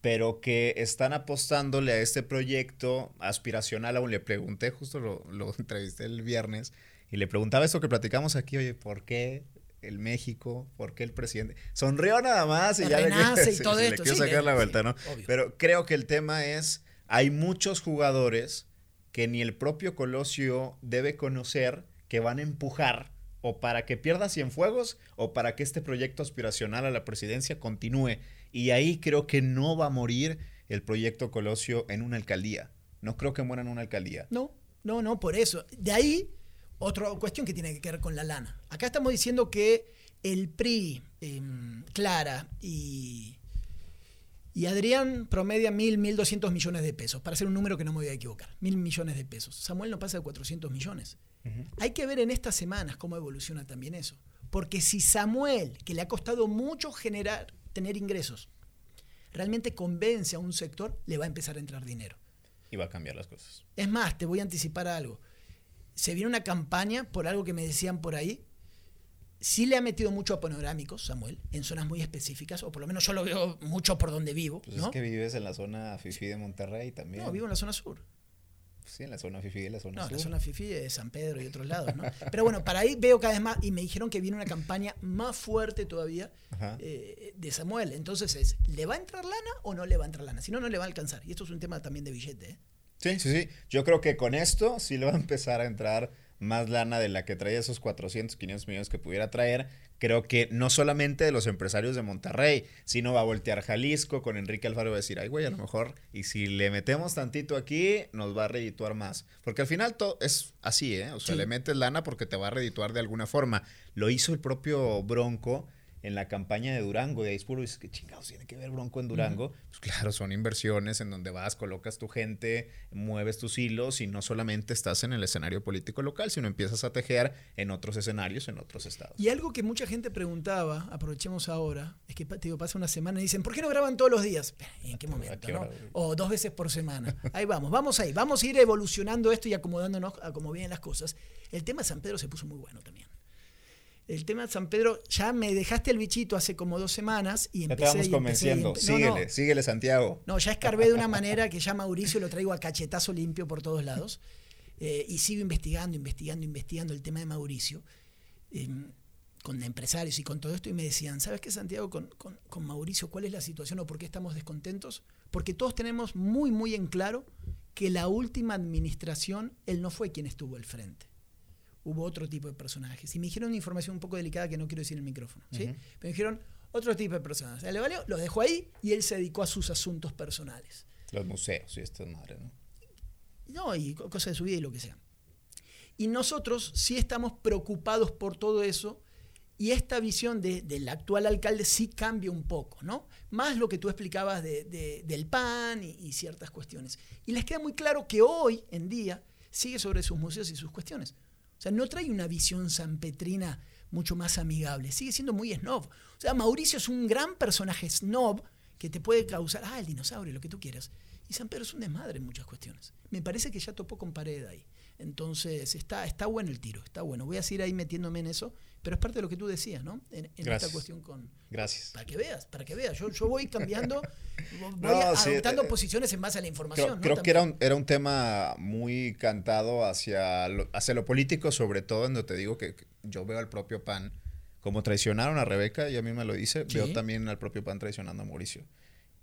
Speaker 2: pero que están apostándole a este proyecto aspiracional. Aún le pregunté, justo lo, lo entrevisté el viernes, y le preguntaba esto que platicamos aquí, oye, ¿por qué el México? ¿Por qué el presidente? Sonrió nada más y ya le,
Speaker 1: y todo
Speaker 2: sí, le
Speaker 1: esto,
Speaker 2: quiero
Speaker 1: sí,
Speaker 2: sacar
Speaker 1: le-
Speaker 2: la vuelta,
Speaker 1: sí,
Speaker 2: ¿no?
Speaker 1: obvio.
Speaker 2: Pero creo que el tema es, hay muchos jugadores que ni el propio Colosio debe conocer que van a empujar o para que pierda Cienfuegos o para que este proyecto aspiracional a la presidencia continúe. Y ahí creo que no va a morir el proyecto Colosio en una alcaldía. No creo que muera en una alcaldía.
Speaker 1: No, no, no, por eso. De ahí, otra cuestión que tiene que ver con la lana. Acá estamos diciendo que el PRI, em, Clara y, y Adrián promedia mil, mil doscientos millones de pesos, para hacer un número que no me voy a equivocar. Mil millones de pesos. Samuel no pasa de 400 millones. Hay que ver en estas semanas cómo evoluciona también eso. Porque si Samuel, que le ha costado mucho generar, tener ingresos, realmente convence a un sector, le va a empezar a entrar dinero.
Speaker 2: Y va a cambiar las cosas.
Speaker 1: Es más, te voy a anticipar algo. Se viene una campaña por algo que me decían por ahí. Sí le ha metido mucho a panorámicos, Samuel, en zonas muy específicas, o por lo menos yo lo veo mucho por donde vivo.
Speaker 2: Pues
Speaker 1: ¿no?
Speaker 2: es que vives en la zona Fifi de Monterrey también.
Speaker 1: no, vivo en la zona sur.
Speaker 2: Sí, en la zona Fifi de la zona
Speaker 1: No,
Speaker 2: sur.
Speaker 1: la zona Fifi es San Pedro y otros lados, ¿no? Pero bueno, para ahí veo cada vez más, y me dijeron que viene una campaña más fuerte todavía eh, de Samuel. Entonces es, ¿le va a entrar lana o no le va a entrar lana? Si no, no le va a alcanzar. Y esto es un tema también de billete, ¿eh?
Speaker 2: Sí, sí, sí. Yo creo que con esto sí le va a empezar a entrar más lana de la que traía esos 400, 500 millones que pudiera traer. Creo que no solamente de los empresarios de Monterrey, sino va a voltear Jalisco con Enrique Alfaro y va a decir, ay, güey, a lo mejor, y si le metemos tantito aquí, nos va a redituar más. Porque al final todo es así, ¿eh? O sea,
Speaker 1: Sí.
Speaker 2: le metes lana porque te va a redituar de alguna forma. Lo hizo el propio Bronco en la campaña de Durango, de Aispuro, y dices, ¿qué chingados tiene que ver Bronco en Durango? Pues claro, son inversiones en donde vas, colocas tu gente, mueves tus hilos y no solamente estás en el escenario político local, sino empiezas a tejer en otros escenarios, en otros estados.
Speaker 1: Y algo que mucha gente preguntaba, aprovechemos ahora, es que te digo, pasa una semana y dicen, ¿por qué no graban todos los días? ¿Y ¿En qué momento?
Speaker 2: qué
Speaker 1: no?
Speaker 2: hora?
Speaker 1: O dos veces por semana. Ahí vamos, vamos ahí, vamos a ir evolucionando esto y acomodándonos a cómo vienen las cosas. El tema de San Pedro se puso muy bueno también. El tema de San Pedro, ya me dejaste el bichito hace como dos semanas y
Speaker 2: Ya
Speaker 1: empecé
Speaker 2: te vamos
Speaker 1: y empecé y
Speaker 2: convenciendo.
Speaker 1: no,
Speaker 2: síguele,
Speaker 1: no.
Speaker 2: síguele, Santiago.
Speaker 1: No, ya escarbé de una manera que ya Mauricio lo traigo a cachetazo limpio por todos lados. Eh, y sigo investigando, investigando, investigando el tema de Mauricio, eh, con empresarios y con todo esto, y me decían, ¿sabes qué, Santiago, con, con- con Mauricio, cuál es la situación o por qué estamos descontentos? Porque todos tenemos muy, muy en claro que la última administración, él no fue quien estuvo al frente. Hubo otro tipo de personajes. Y me dijeron una información un poco delicada que no quiero decir en el micrófono. ¿sí?
Speaker 2: Ujú.
Speaker 1: Me dijeron otro tipo de personas. Le valió, lo dejó ahí y él se dedicó a sus asuntos personales.
Speaker 2: Los museos y estas madres, ¿no?
Speaker 1: No, y co- cosas de su vida y lo que sea. Y nosotros sí estamos preocupados por todo eso y esta visión de- del actual alcalde sí cambia un poco, ¿no? Más lo que tú explicabas de- de- del PAN y, y ciertas cuestiones. Y les queda muy claro que hoy en día sigue sobre sus museos y sus cuestiones. O sea, no trae una visión sanpetrina mucho más amigable, sigue siendo muy snob. O sea, Mauricio es un gran personaje snob que te puede causar, ah, el dinosaurio, lo que tú quieras. Y San Pedro es un desmadre en muchas cuestiones. Me parece que ya topó con pared ahí. Entonces, está, está bueno el tiro, está bueno. Voy a seguir ahí metiéndome en eso, pero es parte de lo que tú decías, ¿no? En, en esta
Speaker 2: Gracias.
Speaker 1: cuestión con...
Speaker 2: Gracias.
Speaker 1: Para que veas, para que veas. Yo, yo voy cambiando, voy
Speaker 2: No,
Speaker 1: adoptando
Speaker 2: eh,
Speaker 1: posiciones en base a la información.
Speaker 2: Creo,
Speaker 1: ¿no?
Speaker 2: creo que era un, era un tema muy cantado hacia lo, hacia lo político, sobre todo donde te digo que, yo veo al propio PAN como traicionaron a Rebeca, y a mí me lo dice,
Speaker 1: Sí.
Speaker 2: veo también al propio PAN traicionando a Mauricio.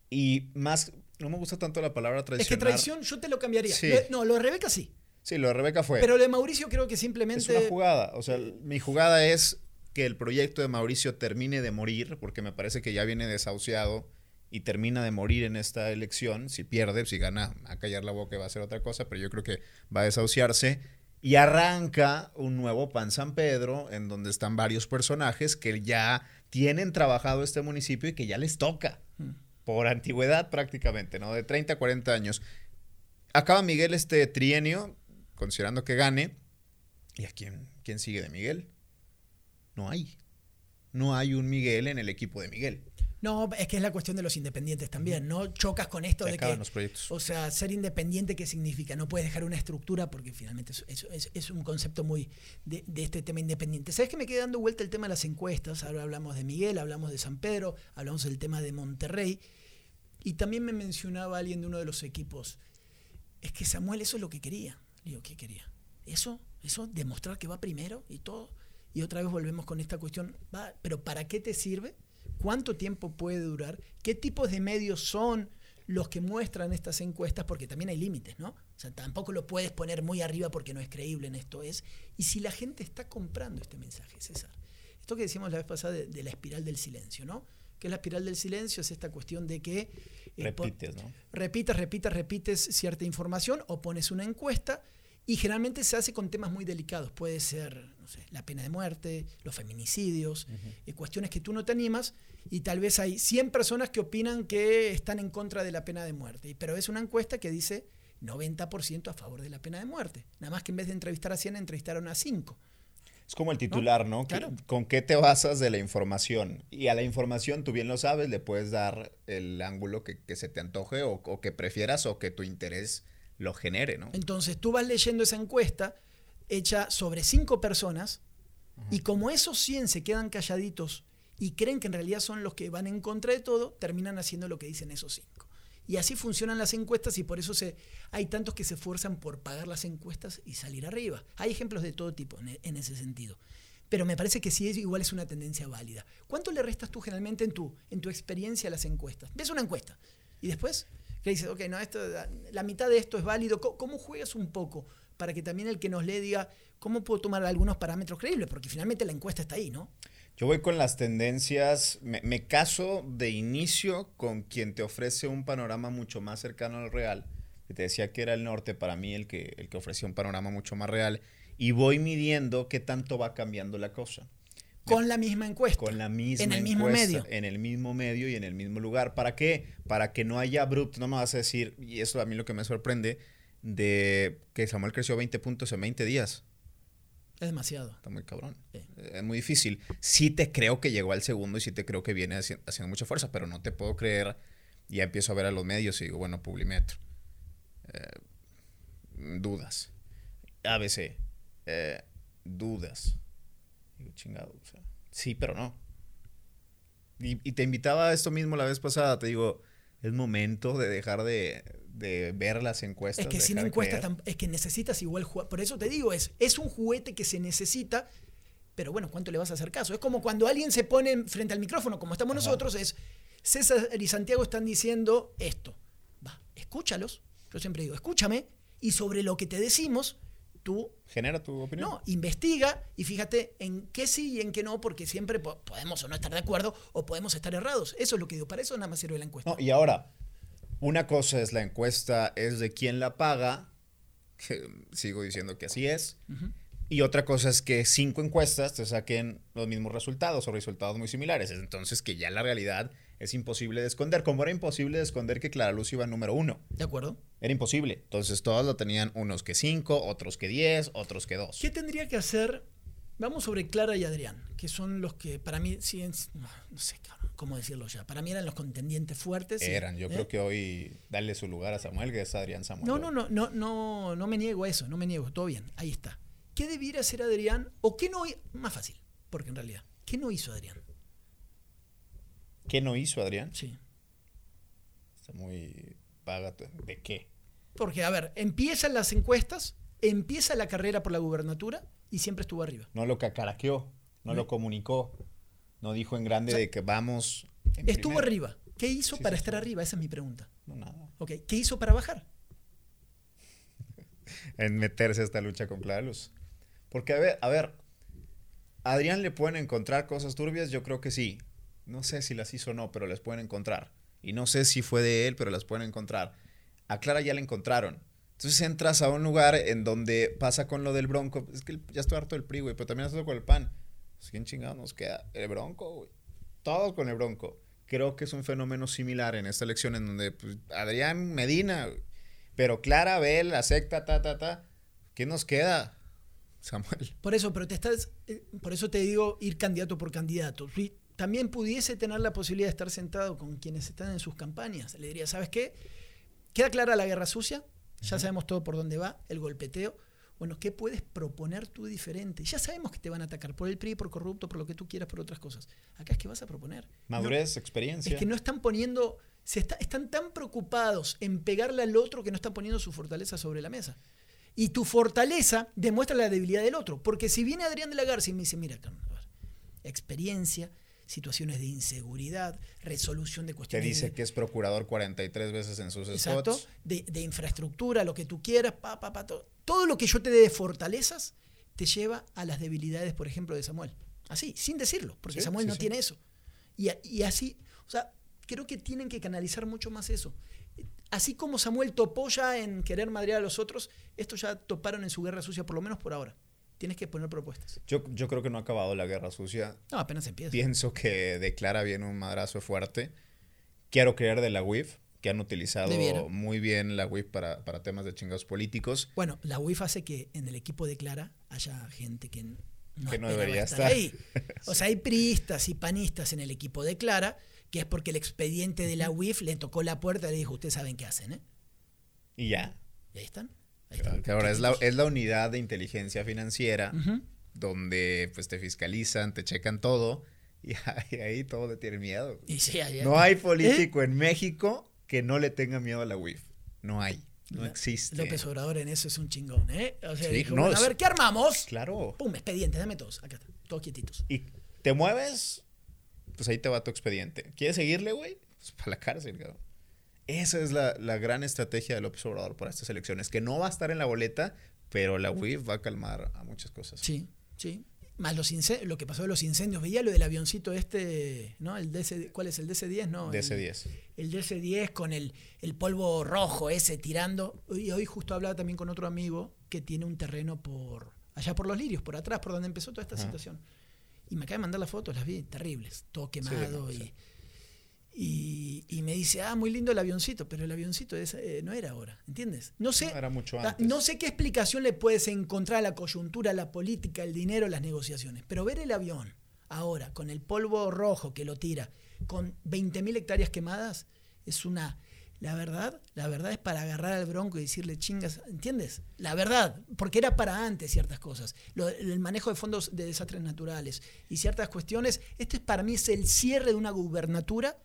Speaker 2: Y más, no me gusta tanto la palabra
Speaker 1: Es
Speaker 2: traicionar.
Speaker 1: que traición yo te lo cambiaría.
Speaker 2: Sí.
Speaker 1: No, lo de Rebeca sí.
Speaker 2: Sí, lo de Rebeca fue.
Speaker 1: Pero lo de Mauricio creo que
Speaker 2: es
Speaker 1: simplemente...
Speaker 2: una jugada. O sea, mi jugada es que el proyecto de Mauricio termine de morir, porque me parece que ya viene desahuciado y termina de morir en esta elección. Si pierde, si gana, a callar la boca va a ser otra cosa, pero yo creo que va a desahuciarse. Y arranca un nuevo Pan San Pedro, en donde están varios personajes que ya tienen trabajado este municipio y que ya les toca,
Speaker 1: Mm.
Speaker 2: por antigüedad prácticamente, ¿no? De 30 a 40 años. acaba Miguel este trienio, considerando que gane. ¿Y a quién, quién sigue de Miguel? No hay. No hay un Miguel en el equipo de Miguel.
Speaker 1: No, es que es la cuestión de los independientes también, ¿no? Chocas con esto
Speaker 2: Se
Speaker 1: de que.
Speaker 2: los proyectos.
Speaker 1: O sea, ser independiente, ¿qué significa? No puedes dejar una estructura porque finalmente es, es- un concepto muy de, de este tema independiente. ¿Sabes que me quedé dando vuelta el tema de las encuestas? Ahora hablamos de Miguel, hablamos de San Pedro, hablamos del tema de Monterrey. Y también me mencionaba alguien de uno de los equipos. Es que Samuel eso es lo que quería. Le Digo, ¿qué quería? ¿Eso? ¿Eso? ¿Demostrar que va primero y todo? Y otra vez volvemos con esta cuestión. Va, ¿Pero para qué te sirve? ¿Cuánto tiempo puede durar? ¿Qué tipos de medios son los que muestran estas encuestas? Porque también hay límites, ¿no? O sea, tampoco lo puedes poner muy arriba porque no es creíble en esto es. Y si la gente está comprando este mensaje, César. Esto que decíamos la vez pasada de, de la espiral del silencio, ¿no? Que la espiral del silencio es esta cuestión de que... eh,
Speaker 2: Repites, ¿no?
Speaker 1: repites, repites, repites cierta información o pones una encuesta y generalmente se hace con temas muy delicados. Puede ser no sé, la pena de muerte, los feminicidios, eh, cuestiones que tú no te animas y tal vez hay 100 personas que opinan que están en contra de la pena de muerte. Pero es una encuesta que dice 90% a favor de la pena de muerte. Nada más que en vez de entrevistar a 100, entrevistaron a 5.
Speaker 2: Es como el titular, ¿no?
Speaker 1: Claro.
Speaker 2: ¿Con qué te basas de la información? Y a la información, tú bien lo sabes, le puedes dar el ángulo que, que se te antoje o, o que prefieras o que tu interés lo genere, ¿no?
Speaker 1: Entonces tú vas leyendo esa encuesta hecha sobre cinco personas y como esos 100 se quedan calladitos y creen que en realidad son los que van en contra de todo, terminan haciendo lo que dicen esos cinco. Y así funcionan las encuestas y por eso hay tantos que se esfuerzan por pagar las encuestas y salir arriba. Hay ejemplos de todo tipo en, e- en ese sentido. Pero me parece que sí es, igual es una tendencia válida. ¿Cuánto le restas tú generalmente en tu, en tu experiencia a las encuestas? Ves una encuesta y después que dices, ok, no, esto, la mitad de esto es válido. ¿Cómo, cómo juegas un poco para que también el que nos lee diga, ¿cómo puedo tomar algunos parámetros creíbles? Porque finalmente la encuesta está ahí, ¿no?
Speaker 2: Yo voy con las tendencias, me, me caso de inicio con quien te ofrece un panorama mucho más cercano al real. Que te decía que era el norte, para mí el que, el que ofrecía un panorama mucho más real. Y voy midiendo qué tanto va cambiando la cosa.
Speaker 1: Con la misma encuesta.
Speaker 2: Con la misma
Speaker 1: En el mismo medio.
Speaker 2: En el mismo medio y en el mismo lugar. ¿Para qué? Para que no haya abrupto. No me vas a decir, y eso a mí lo que me sorprende, de que Samuel creció 20 puntos en 20 días.
Speaker 1: Es demasiado.
Speaker 2: Está muy cabrón.
Speaker 1: Sí.
Speaker 2: Eh, Es muy difícil. Sí te creo que llegó al segundo y sí te creo que viene haci- haciendo mucha fuerza, pero no te puedo creer. Y Ya empiezo a ver a los medios y digo, bueno, Publimetro. Eh, dudas. ABC. eh, dudas. Digo, chingado. o sea, sí, pero no. Y, y te invitaba a esto mismo la vez pasada. Te digo, es momento de dejar de, de ver las encuestas.
Speaker 1: Es que sin encuestas es que necesitas igual jugar. Por eso te digo, es, es un juguete que se necesita, pero bueno, ¿cuánto le vas a hacer caso? Es como cuando alguien se pone frente al micrófono, como estamos
Speaker 2: Ajá.
Speaker 1: nosotros, es César y Santiago están diciendo esto. Va, escúchalos. Yo siempre digo, escúchame, y sobre lo que te decimos, tú
Speaker 2: Genera tu opinión.
Speaker 1: no, investiga y fíjate en qué sí y en qué no, porque siempre po- podemos o no estar de acuerdo o podemos estar errados. Eso es lo que digo. Para eso nada más sirve la encuesta.
Speaker 2: No, y ahora, una cosa es la encuesta, es de quién la paga, que sigo diciendo que así es, y otra cosa es que cinco encuestas te saquen los mismos resultados o resultados muy similares. Entonces que ya la realidad es imposible de esconder, como era imposible de esconder que Clara Luz iba número uno.
Speaker 1: ¿De acuerdo?
Speaker 2: Era imposible. Entonces todos lo tenían unos que cinco, otros que diez, otros que dos.
Speaker 1: ¿Qué tendría que hacer? Vamos sobre Clara y Adrián, que son los que para mí siguen, no, sé cómo decirlo ya, para mí eran los contendientes fuertes.
Speaker 2: Eran, yo
Speaker 1: ¿eh?
Speaker 2: creo que hoy darle su lugar a Samuel, que es Adrián Samuel.
Speaker 1: No, no, no, no, no, no me niego a eso, no me niego, todo bien, ahí está. ¿Qué debiera hacer Adrián? ¿O qué no Más fácil, porque en realidad, ¿qué no hizo Adrián?
Speaker 2: ¿Qué no hizo Adrián?
Speaker 1: Sí.
Speaker 2: Está muy vaga. ¿De qué?
Speaker 1: Porque, a ver, empiezan las encuestas, empieza la carrera por la gubernatura y siempre estuvo arriba.
Speaker 2: No lo cacaraqueó, no lo comunicó, no dijo en grande
Speaker 1: O sea,
Speaker 2: de que vamos.
Speaker 1: Estuvo
Speaker 2: primero.
Speaker 1: arriba. ¿Qué hizo
Speaker 2: Sí,
Speaker 1: para
Speaker 2: sí,
Speaker 1: estar arriba? Esa es mi pregunta.
Speaker 2: No, nada.
Speaker 1: Ok, ¿qué hizo para bajar?
Speaker 2: En meterse a esta lucha con Luz. Porque, a ver, a ver, ¿a Adrián le pueden encontrar cosas turbias? Yo creo que sí. No sé si las hizo o no, pero les pueden encontrar. Y no sé si fue de él, pero las pueden encontrar. A Clara ya la encontraron. Entonces entras a un lugar en donde pasa con lo del bronco. Es que ya estoy harto del PRI, güey, pero también estoy con el PAN. Pues, ¿Quién chingado nos queda? El bronco, güey. Todos con el bronco. Creo que es un fenómeno similar en esta elección en donde pues, Adrián Medina, Pero Clara, Bel, acepta, ta, ta, ta. ¿Qué nos queda, Samuel?
Speaker 1: Por eso, pero te estás, eh, por eso te digo ir candidato por candidato. Si también pudiese tener la posibilidad de estar sentado con quienes están en sus campañas, le diría, ¿sabes qué? Queda clara la guerra sucia, ya sabemos todo por dónde va, el golpeteo. Bueno, ¿qué puedes proponer tú diferente? Ya sabemos que te van a atacar por el PRI, por corrupto, por lo que tú quieras, por otras cosas. Acá es que vas a proponer.
Speaker 2: Madurez,
Speaker 1: No-
Speaker 2: experiencia.
Speaker 1: es que no están poniendo, se está- están tan preocupados en pegarle al otro que no están poniendo su fortaleza sobre la mesa. Y tu fortaleza demuestra la debilidad del otro. Porque si viene Adrián de la Garza y me dice, mira, Carmen, experiencia, situaciones de inseguridad, resolución de
Speaker 2: Te
Speaker 1: cuestiones
Speaker 2: dice
Speaker 1: de,
Speaker 2: que es procurador 43 veces en sus
Speaker 1: exacto,
Speaker 2: spots.
Speaker 1: de, de infraestructura, lo que tú quieras, pa, pa, pa, todo. todo lo que yo te dé de fortalezas te lleva a las debilidades, por ejemplo, de Samuel. Así, sin decirlo, porque
Speaker 2: Sí,
Speaker 1: Samuel
Speaker 2: sí,
Speaker 1: no
Speaker 2: sí.
Speaker 1: tiene eso. Y así, o sea, creo que tienen que canalizar mucho más eso. Así como Samuel topó ya en querer madrear a los otros, estos ya toparon en su guerra sucia, por lo menos por ahora. Tienes que poner propuestas.
Speaker 2: Yo, yo creo que no ha acabado la guerra sucia.
Speaker 1: No, apenas empieza.
Speaker 2: Pienso que declara bien un madrazo fuerte. Quiero creer de la WIF, que han utilizado
Speaker 1: Debiera.
Speaker 2: muy bien la WIF para, para temas de chingados políticos.
Speaker 1: Bueno, la UIF hace que en el equipo de Clara haya gente que no,
Speaker 2: Que no debería
Speaker 1: estar
Speaker 2: estar.
Speaker 1: ahí. O sea, hay priistas y panistas en el equipo de Clara, que es porque el expediente de la UIF le tocó la puerta y le dijo, ustedes saben qué hacen, ¿eh?
Speaker 2: Y ya.
Speaker 1: Y ahí están.
Speaker 2: Que ahora es la, es la unidad de inteligencia financiera
Speaker 1: Ujú.
Speaker 2: donde pues te fiscalizan, te checan todo y ahí, ahí todo le tiene miedo.
Speaker 1: Y sí, ahí-
Speaker 2: No hay
Speaker 1: ¿Eh?
Speaker 2: político en México que no le tenga miedo a la WIF. No hay. No existe.
Speaker 1: López Obrador en eso es un chingón, ¿eh? O sea,
Speaker 2: Sí,
Speaker 1: dijo,
Speaker 2: no,
Speaker 1: bueno, a ver, ¿qué armamos?
Speaker 2: Claro.
Speaker 1: Pum, expedientes, dame todos. Acá está, todos quietitos.
Speaker 2: Y te mueves, pues ahí te va tu expediente. ¿Quieres seguirle, güey? Pues para la cárcel, cabrón. Esa es la, la gran estrategia de López Obrador para estas elecciones, que no va a estar en la boleta, pero la WIF va a calmar a muchas cosas.
Speaker 1: Sí, sí. Más los lo que pasó de los incendios. Veía lo del avioncito este, ¿no? El DC, ¿Cuál es el DC-10? No, el-
Speaker 2: DC-10.
Speaker 1: el DC-10 con el, el polvo rojo ese tirando. Y hoy justo hablaba también con otro amigo que tiene un terreno por allá por los lirios, por atrás, por donde empezó toda esta situación. Y me acaba de mandar las fotos, las vi, terribles, todo quemado. y,
Speaker 2: sí.
Speaker 1: Y, y me dice, ah, muy lindo el avioncito, pero el avioncito es, eh, no era ahora, ¿entiendes? No sé,
Speaker 2: No, era mucho
Speaker 1: ah,
Speaker 2: antes.
Speaker 1: no sé qué explicación le puedes encontrar a la coyuntura, la política, el dinero, las negociaciones, pero ver el avión ahora con el polvo rojo que lo tira, con 20.000 hectáreas quemadas, es una... La verdad, la verdad es para agarrar al bronco y decirle chingas, ¿entiendes? La verdad, porque era para antes ciertas cosas. Lo- el manejo de fondos de desastres naturales y ciertas cuestiones. Este es para mí es el cierre de una gubernatura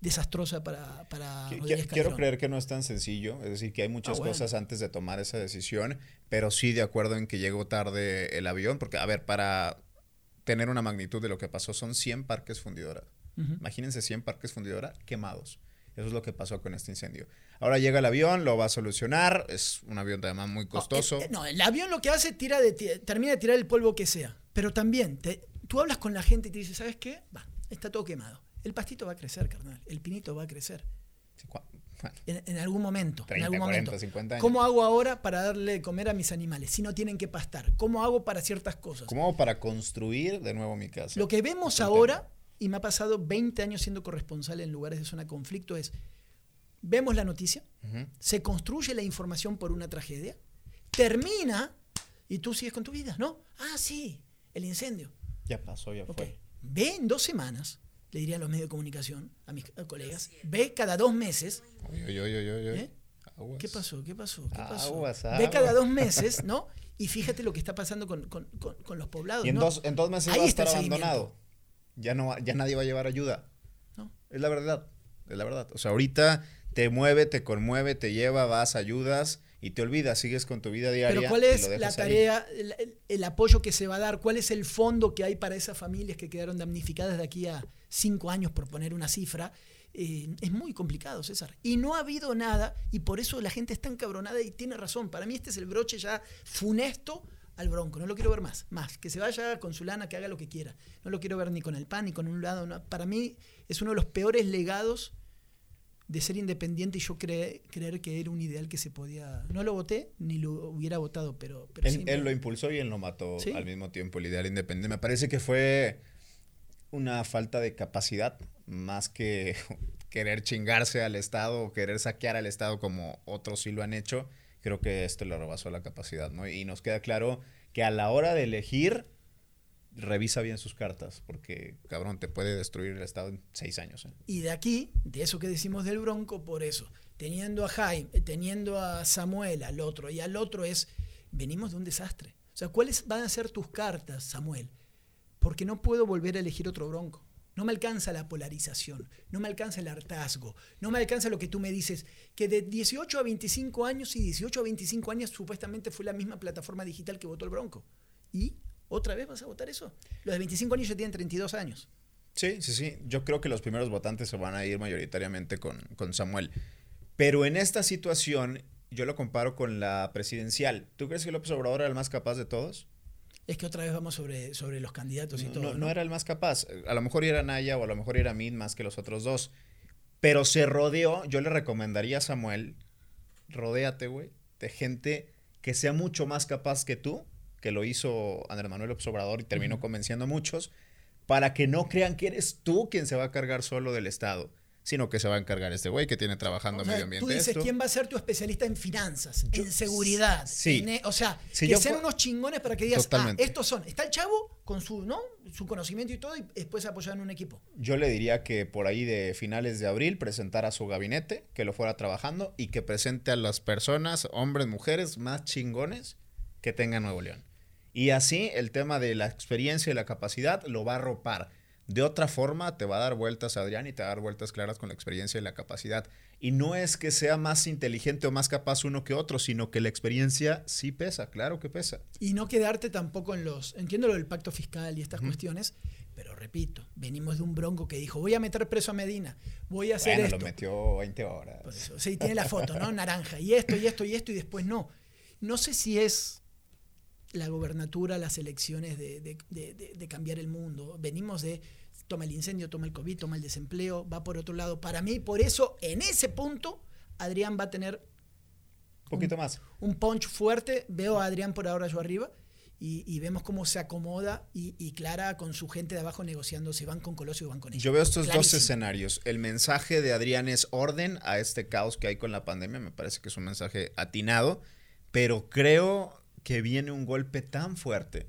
Speaker 1: desastrosa para, para Rodríguez
Speaker 2: Quiero creer que no es tan sencillo, es decir, que hay muchas
Speaker 1: Ah, bueno.
Speaker 2: cosas antes de tomar esa decisión, pero sí de acuerdo en que llegó tarde el avión, porque, a ver, para tener una magnitud de lo que pasó, son 100 parques fundidora. Imagínense 100 parques fundidora quemados. Eso es lo que pasó con este incendio. Ahora llega el avión, lo va a solucionar, es un avión además muy costoso.
Speaker 1: No, eh, eh, no, el avión lo que hace tira de, termina de tirar el polvo que sea. Pero también, te- tú hablas con la gente y te dice, ¿sabes qué? Va, está todo quemado. El pastito va a crecer, carnal. El pinito va a crecer.
Speaker 2: Bueno,
Speaker 1: En, en algún momento.
Speaker 2: 30,
Speaker 1: en algún
Speaker 2: 40,
Speaker 1: momento.
Speaker 2: 50 años.
Speaker 1: ¿Cómo hago ahora para darle de comer a mis animales si no tienen que pastar? ¿Cómo hago para ciertas cosas?
Speaker 2: ¿Cómo hago para construir de nuevo mi casa?
Speaker 1: Lo que vemos ahora, y me ha pasado 20 años siendo corresponsal en lugares de zona de conflicto, es, vemos la noticia, se construye la información por una tragedia, termina y tú sigues con tu vida, ¿no? Ah, sí, el incendio.
Speaker 2: Ya pasó, ya fue.
Speaker 1: Ve en dos semanas, le diría a los medios de comunicación, a mis colegas, ve cada dos meses.
Speaker 2: Oye, oye, oye, oye, oye.
Speaker 1: ¿Eh?
Speaker 2: Aguas.
Speaker 1: ¿Qué pasó? ¿Qué pasó? ¿Qué pasó?
Speaker 2: Aguas,
Speaker 1: Ve cada dos meses, ¿no? Y fíjate lo que está pasando con, con- con- con los poblados.
Speaker 2: Y en,
Speaker 1: ¿no?
Speaker 2: dos, en dos meses
Speaker 1: Ahí
Speaker 2: va a estar abandonado. Ya, no, va- ya nadie va a llevar ayuda.
Speaker 1: ¿no?
Speaker 2: Es la verdad. Es la verdad. O sea, ahorita te mueve, te conmueve, te lleva, vas, ayudas y te olvidas, sigues con tu vida diaria.
Speaker 1: Pero ¿cuál
Speaker 2: y
Speaker 1: es
Speaker 2: lo
Speaker 1: la tarea, el, el- el apoyo que se va a dar? ¿Cuál es el fondo que hay para esas familias que quedaron damnificadas de aquí a cinco años, por poner una cifra? Eh, es muy complicado, César. Y no ha habido nada, y por eso la gente está encabronada y tiene razón. Para mí este es el broche ya funesto al bronco. No lo quiero ver más. Más. Que se vaya con su lana, que haga lo que quiera. No lo quiero ver ni con el PAN, ni con un lado. no. Para mí es uno de los peores legados de ser independiente y yo cre- creer que era un ideal que se podía... No lo voté, ni lo hubiera votado, pero... pero
Speaker 2: Él,
Speaker 1: sí
Speaker 2: él
Speaker 1: me-
Speaker 2: lo impulsó y él lo mató
Speaker 1: Sí.
Speaker 2: al mismo tiempo, el ideal independiente. Me parece que fue una falta de capacidad más que querer chingarse al Estado o querer saquear al Estado como otros sí lo han hecho, creo que este lo rebasó la capacidad, ¿no? Y nos queda claro que a la hora de elegir, revisa bien sus cartas, porque, cabrón, te puede destruir el Estado en seis años. ¿eh?
Speaker 1: Y de aquí, de eso que decimos del Bronco, por eso, teniendo a Jaime, teniendo a Samuel, al otro, y al otro es, venimos de un desastre. O sea, ¿cuáles van a ser tus cartas, Samuel? Porque no puedo volver a elegir otro Bronco. No me alcanza la polarización, no me alcanza el hartazgo, no me alcanza lo que tú me dices, que de 18 a 25 años y 18 a 25 años supuestamente fue la misma plataforma digital que votó el Bronco. ¿Y otra vez vas a votar eso? Los de 25 años ya tienen 32 años.
Speaker 2: Sí, sí, sí. Yo creo que los primeros votantes se van a ir mayoritariamente con, con Samuel. Pero en esta situación, yo lo comparo con la presidencial. ¿Tú crees que López Obrador era el más capaz de todos?
Speaker 1: Es que otra vez vamos sobre, sobre los candidatos y
Speaker 2: no,
Speaker 1: todo.
Speaker 2: No,
Speaker 1: ¿no?
Speaker 2: no era el más capaz. A lo mejor era Naya o a lo mejor era Mid más que los otros dos. Pero se rodeó, yo le recomendaría a Samuel, rodéate, güey, de gente que sea mucho más capaz que tú, que lo hizo Andrés Manuel Obrador y terminó convenciendo a muchos, para que no crean que eres tú quien se va a cargar solo del Estado, sino que se va a encargar este güey que tiene trabajando
Speaker 1: O sea,
Speaker 2: medio ambiente.
Speaker 1: tú dices,
Speaker 2: esto.
Speaker 1: ¿quién va a ser tu especialista en finanzas,
Speaker 2: Yo-
Speaker 1: en seguridad?
Speaker 2: sí.
Speaker 1: en e- o sea,
Speaker 2: Si
Speaker 1: que sean unos chingones para que digas,
Speaker 2: Totalmente.
Speaker 1: ah, estos son. Está el chavo con su, ¿no? su conocimiento y todo y después apoyar en un equipo.
Speaker 2: Yo le diría que por ahí de finales de abril presentara su gabinete, que lo fuera trabajando y que presente a las personas, hombres, mujeres más chingones que tenga Nuevo León. Y así el tema de la experiencia y la capacidad lo va a arropar. De otra forma, te va a dar vueltas Adrián y te va a dar vueltas claras con la experiencia y la capacidad. Y no es que sea más inteligente o más capaz uno que otro, sino que la experiencia sí pesa, claro que pesa.
Speaker 1: Y no quedarte tampoco en los. Entiendo lo del pacto fiscal y estas cuestiones, pero repito, venimos de un bronco que dijo: voy a meter preso a Medina, voy a hacer
Speaker 2: Bueno,
Speaker 1: esto.
Speaker 2: lo metió 20 horas.
Speaker 1: Por eso, sí, tiene la foto, ¿no? Naranja. Y esto, y esto, y esto, y después no. No sé si es la gobernatura, las elecciones de, de- de- de- cambiar el mundo. Venimos de toma el incendio, toma el COVID, toma el desempleo, va por otro lado. Para mí, por eso, en ese punto, Adrián va a tener
Speaker 2: Un poquito más.
Speaker 1: un punch fuerte. Veo a Adrián por ahora yo arriba. Y, y vemos cómo se acomoda y, y Clara con su gente de abajo negociando si van con Colosio o van con ella.
Speaker 2: Yo veo estos dos
Speaker 1: Clarísimo.
Speaker 2: escenarios. El mensaje de Adrián es orden a este caos que hay con la pandemia. Me parece que es un mensaje atinado. Pero creo que viene un golpe tan fuerte.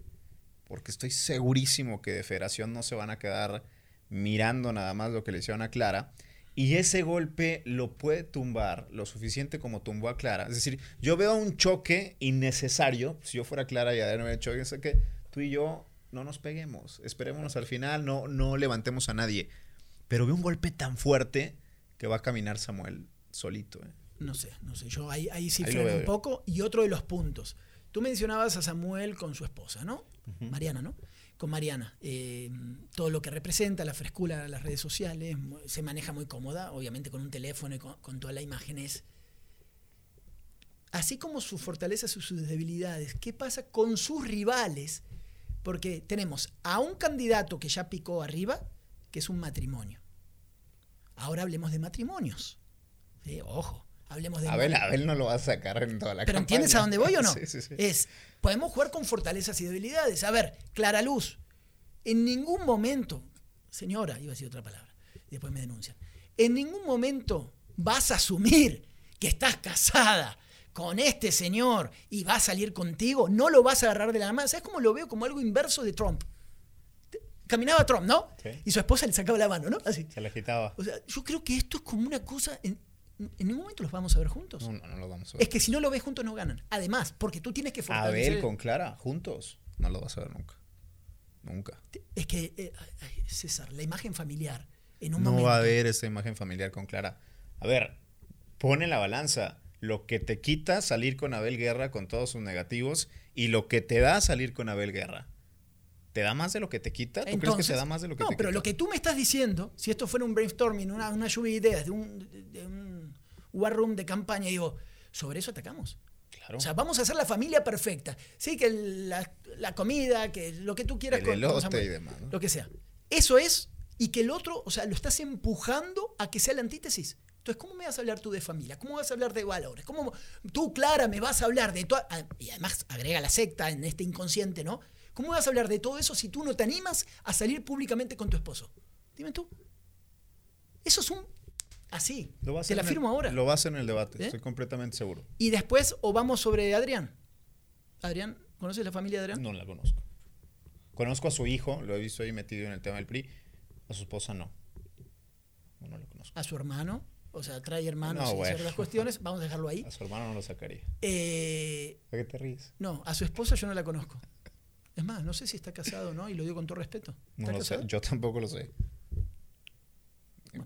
Speaker 2: Porque estoy segurísimo que de Federación no se van a quedar mirando nada más lo que le hicieron a Clara. Y ese golpe lo puede tumbar lo suficiente como tumbó a Clara. Es decir, yo veo un choque innecesario. Si yo fuera Clara y Adrián me hubiera hecho, yo sé que tú y yo no nos peguemos. Esperémonos al final, no, no levantemos a nadie. Pero veo un golpe tan fuerte que va a caminar Samuel solito. ¿eh?
Speaker 1: No sé, no sé. Yo ahí, ahí sí
Speaker 2: Ahí
Speaker 1: freno un poco. Y otro de los puntos. Tú mencionabas a Samuel con su esposa, ¿no? Mariana, ¿no? Con Mariana. Eh, todo lo que representa, la frescura las redes sociales, se maneja muy cómoda, obviamente con un teléfono y con, con toda la imagen es. Así como sus fortalezas y sus debilidades, ¿qué pasa con sus rivales? Porque tenemos a un candidato que ya picó arriba, que es un matrimonio. Ahora hablemos de matrimonios. Sí, ojo, hablemos de
Speaker 2: Abel, Abel no lo va a sacar en toda la
Speaker 1: pero
Speaker 2: campaña.
Speaker 1: ¿entiendes a dónde voy o no?
Speaker 2: Sí, sí, sí.
Speaker 1: Es, podemos jugar con fortalezas y debilidades. A ver, Clara Luz, en ningún momento, señora, iba a decir otra palabra, después me denuncian, en ningún momento vas a asumir que estás casada con este señor y va a salir contigo, no lo vas a agarrar de la mano. ¿Sabes cómo lo veo? Como algo inverso de Trump. Caminaba Trump, ¿no?
Speaker 2: Sí.
Speaker 1: Y su esposa le sacaba la mano, ¿no? Así.
Speaker 2: Se le agitaba.
Speaker 1: O sea, yo creo que esto es como una cosa. En, en ningún momento los vamos a ver juntos.
Speaker 2: No, no, no lo vamos a ver.
Speaker 1: Es que si no lo ves juntos no ganan. Además, porque tú tienes que fortalecer.
Speaker 2: Abel con Clara, juntos. No lo vas a ver nunca. Nunca.
Speaker 1: Es que, eh, ay, César, la imagen familiar, en un
Speaker 2: No
Speaker 1: momento.
Speaker 2: va a haber esa imagen familiar con Clara. A ver, pone la balanza. Lo que te quita salir con Abel Guerra con todos sus negativos y lo que te da salir con Abel Guerra. ¿Te da más de lo que te quita? ¿Tú crees que
Speaker 1: Entonces,
Speaker 2: te da más de lo que
Speaker 1: no,
Speaker 2: te
Speaker 1: pero
Speaker 2: quita?
Speaker 1: lo que tú me estás diciendo, si esto fuera un brainstorming, una, una lluvia de ideas, de un, de- un war room de campaña, digo, sobre eso atacamos.
Speaker 2: Claro.
Speaker 1: O sea, vamos a hacer la familia perfecta. Sí, que la, la comida, que lo que tú quieras
Speaker 2: El
Speaker 1: con-
Speaker 2: elote y demás, ¿no?
Speaker 1: Lo que sea. Eso es, y que el otro, o sea, lo estás empujando a que sea la antítesis. Entonces, ¿cómo me vas a hablar tú de familia? ¿Cómo vas a hablar de valores? ¿Cómo tú, Clara, me vas a hablar de todo? Y además agrega la secta en este inconsciente, ¿no? ¿Cómo vas a hablar de todo eso si tú no te animas a salir públicamente con tu esposo? Dime tú. Eso es un Así.
Speaker 2: Lo va a
Speaker 1: Te la firmo
Speaker 2: el-
Speaker 1: ahora.
Speaker 2: Lo va a hacer en el debate,
Speaker 1: ¿Eh?
Speaker 2: estoy completamente seguro.
Speaker 1: Y después, o vamos sobre Adrián. Adrián, ¿conoces la familia de Adrián?
Speaker 2: No la conozco. Conozco a su hijo, lo he visto ahí metido en el tema del PRI. A su esposa no. No, lo conozco.
Speaker 1: A su hermano. O sea, trae hermanos
Speaker 2: No,
Speaker 1: y
Speaker 2: bueno.
Speaker 1: ciertas cuestiones. Vamos a dejarlo ahí.
Speaker 2: A su hermano no lo sacaría.
Speaker 1: Eh,
Speaker 2: ¿A qué te ríes?
Speaker 1: no, a su esposa yo no la conozco. Es más, no sé si está casado o no, y lo digo con todo respeto.
Speaker 2: No
Speaker 1: ¿Está
Speaker 2: lo sé. Yo tampoco lo sé.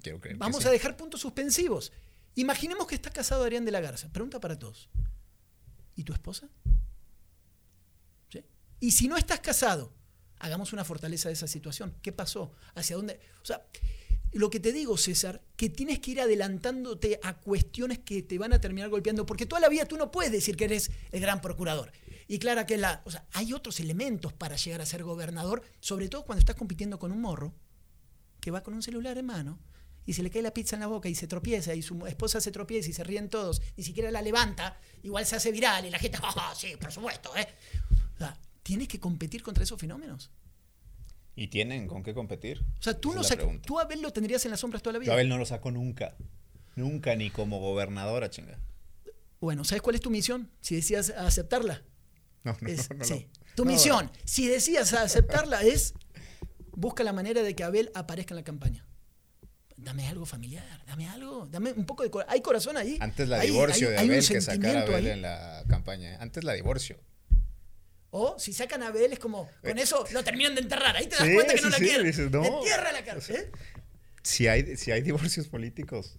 Speaker 2: Quiero creer que
Speaker 1: Vamos
Speaker 2: sí.
Speaker 1: a dejar puntos suspensivos. Imaginemos que está casado Adrián de la Garza. Pregunta para todos. ¿Y tu esposa? ¿Sí? Y si no estás casado, hagamos una fortaleza de esa situación. ¿Qué pasó? ¿Hacia dónde? O sea, lo que te digo, César, que tienes que ir adelantándote a cuestiones que te van a terminar golpeando, porque toda la vida tú no puedes decir que eres el gran procurador. Y claro que la, o sea, hay otros elementos para llegar a ser gobernador, sobre todo cuando estás compitiendo con un morro que va con un celular en mano y se le cae la pizza en la boca y se tropieza y su esposa se tropieza y se ríen todos, ni siquiera la levanta, igual se hace viral y la gente, "Ah, sí, por supuesto, ¿eh? O sea, tienes que competir contra esos fenómenos.
Speaker 2: ¿Y tienen con qué competir?
Speaker 1: O sea, tú,
Speaker 2: Esa
Speaker 1: no
Speaker 2: es la
Speaker 1: sac-
Speaker 2: pregunta.
Speaker 1: tú a Abel lo tendrías en las sombras toda la
Speaker 2: Yo
Speaker 1: vida.
Speaker 2: a Abel no lo saco nunca. Nunca, ni como gobernadora, chinga.
Speaker 1: Bueno, ¿sabes cuál es tu misión? Si decías aceptarla.
Speaker 2: No, no,
Speaker 1: Es-
Speaker 2: no, no,
Speaker 1: sí. Tu misión, si decías aceptarla, es busca la manera de que Abel aparezca en la campaña. Dame algo familiar, dame algo, dame un poco de corazón. ¿Hay corazón ahí?
Speaker 2: Antes la divorcio
Speaker 1: hay-
Speaker 2: de
Speaker 1: hay
Speaker 2: Abel que sacar a Abel
Speaker 1: ahí.
Speaker 2: en la campaña. ¿eh? Antes la divorcio.
Speaker 1: O si sacan a Abel es como, con eso lo terminan de enterrar. Ahí te das
Speaker 2: Sí,
Speaker 1: cuenta que no la quieren.
Speaker 2: dices, no.
Speaker 1: Entierra la cara. ¿eh?
Speaker 2: Si hay, si hay divorcios políticos,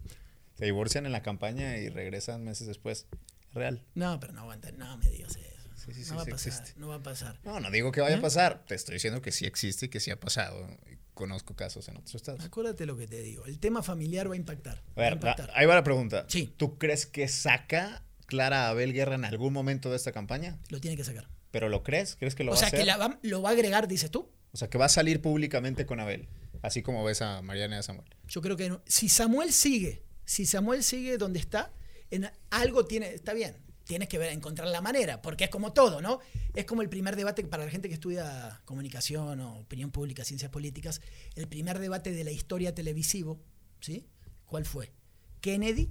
Speaker 2: se divorcian en la campaña y regresan meses después. Real.
Speaker 1: No, pero no aguanta. No me digas eso.
Speaker 2: Sí, sí, sí,
Speaker 1: no va a pasar.
Speaker 2: existe.
Speaker 1: No va a pasar.
Speaker 2: No, no digo que vaya a pasar. Te estoy diciendo que sí existe y que sí ha pasado. Conozco casos en otros estados.
Speaker 1: Acuérdate lo que te digo. El tema familiar va a impactar.
Speaker 2: A
Speaker 1: va a impactar.
Speaker 2: ahí va la pregunta.
Speaker 1: Sí.
Speaker 2: ¿Tú crees que saca Clara Abel Guerra en algún momento de esta campaña?
Speaker 1: Lo tiene que sacar.
Speaker 2: ¿Pero lo crees? ¿Crees que lo
Speaker 1: o
Speaker 2: va
Speaker 1: sea,
Speaker 2: a hacer?
Speaker 1: que la va- lo va a agregar, dices tú.
Speaker 2: O sea, que va a salir públicamente con Abel. Así como ves a Mariana y a Samuel.
Speaker 1: Yo creo que no. si Samuel sigue, si Samuel sigue donde está, en algo tiene, está bien, tienes que ver, encontrar la manera, porque es como todo, ¿no? Es como el primer debate para la gente que estudia comunicación o opinión pública, ciencias políticas, el primer debate de la historia televisivo, ¿sí? ¿Cuál fue? Kennedy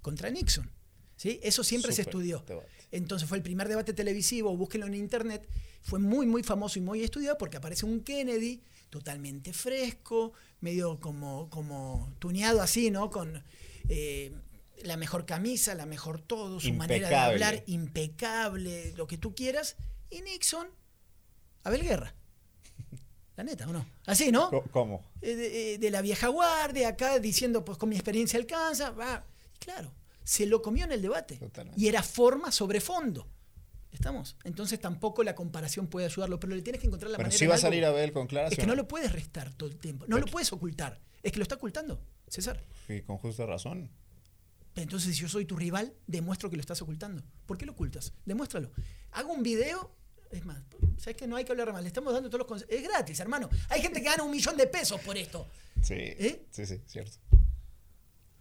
Speaker 1: contra Nixon. ¿Sí? Eso siempre se estudió.
Speaker 2: debate.
Speaker 1: Entonces fue el primer debate televisivo, búsquenlo en internet, fue muy, muy famoso y muy estudiado porque aparece un Kennedy totalmente fresco, medio como, como tuneado así, ¿no? Con eh, la mejor camisa, la mejor todo, su manera de hablar impecable, lo que tú quieras. Y Nixon, Abel Guerra. La neta, ¿o no? Así, ¿no?
Speaker 2: ¿Cómo?
Speaker 1: eh, de, eh, de la vieja guardia, acá diciendo, pues con mi experiencia alcanza. Va. Y claro, se lo comió en el debate.
Speaker 2: Totalmente.
Speaker 1: Y era forma sobre fondo. ¿Estamos? Entonces tampoco la comparación puede ayudarlo, pero le tienes que encontrar la
Speaker 2: Pero
Speaker 1: manera. en
Speaker 2: va a salir Abel con Clara.
Speaker 1: Es
Speaker 2: ¿sí
Speaker 1: que no lo puedes restar todo el tiempo. No lo puedes ocultar. Es que lo está ocultando, César.
Speaker 2: Y con justa razón.
Speaker 1: Entonces, si yo soy tu rival, demuestro que lo estás ocultando. ¿Por qué lo ocultas? Demuéstralo. Hago un video. Es más, ¿sabes que No hay que hablar mal. Le estamos dando todos los consejos. Es gratis, hermano. Hay gente que gana un millón de pesos por esto.
Speaker 2: Sí.
Speaker 1: ¿Eh?
Speaker 2: Sí, sí, cierto.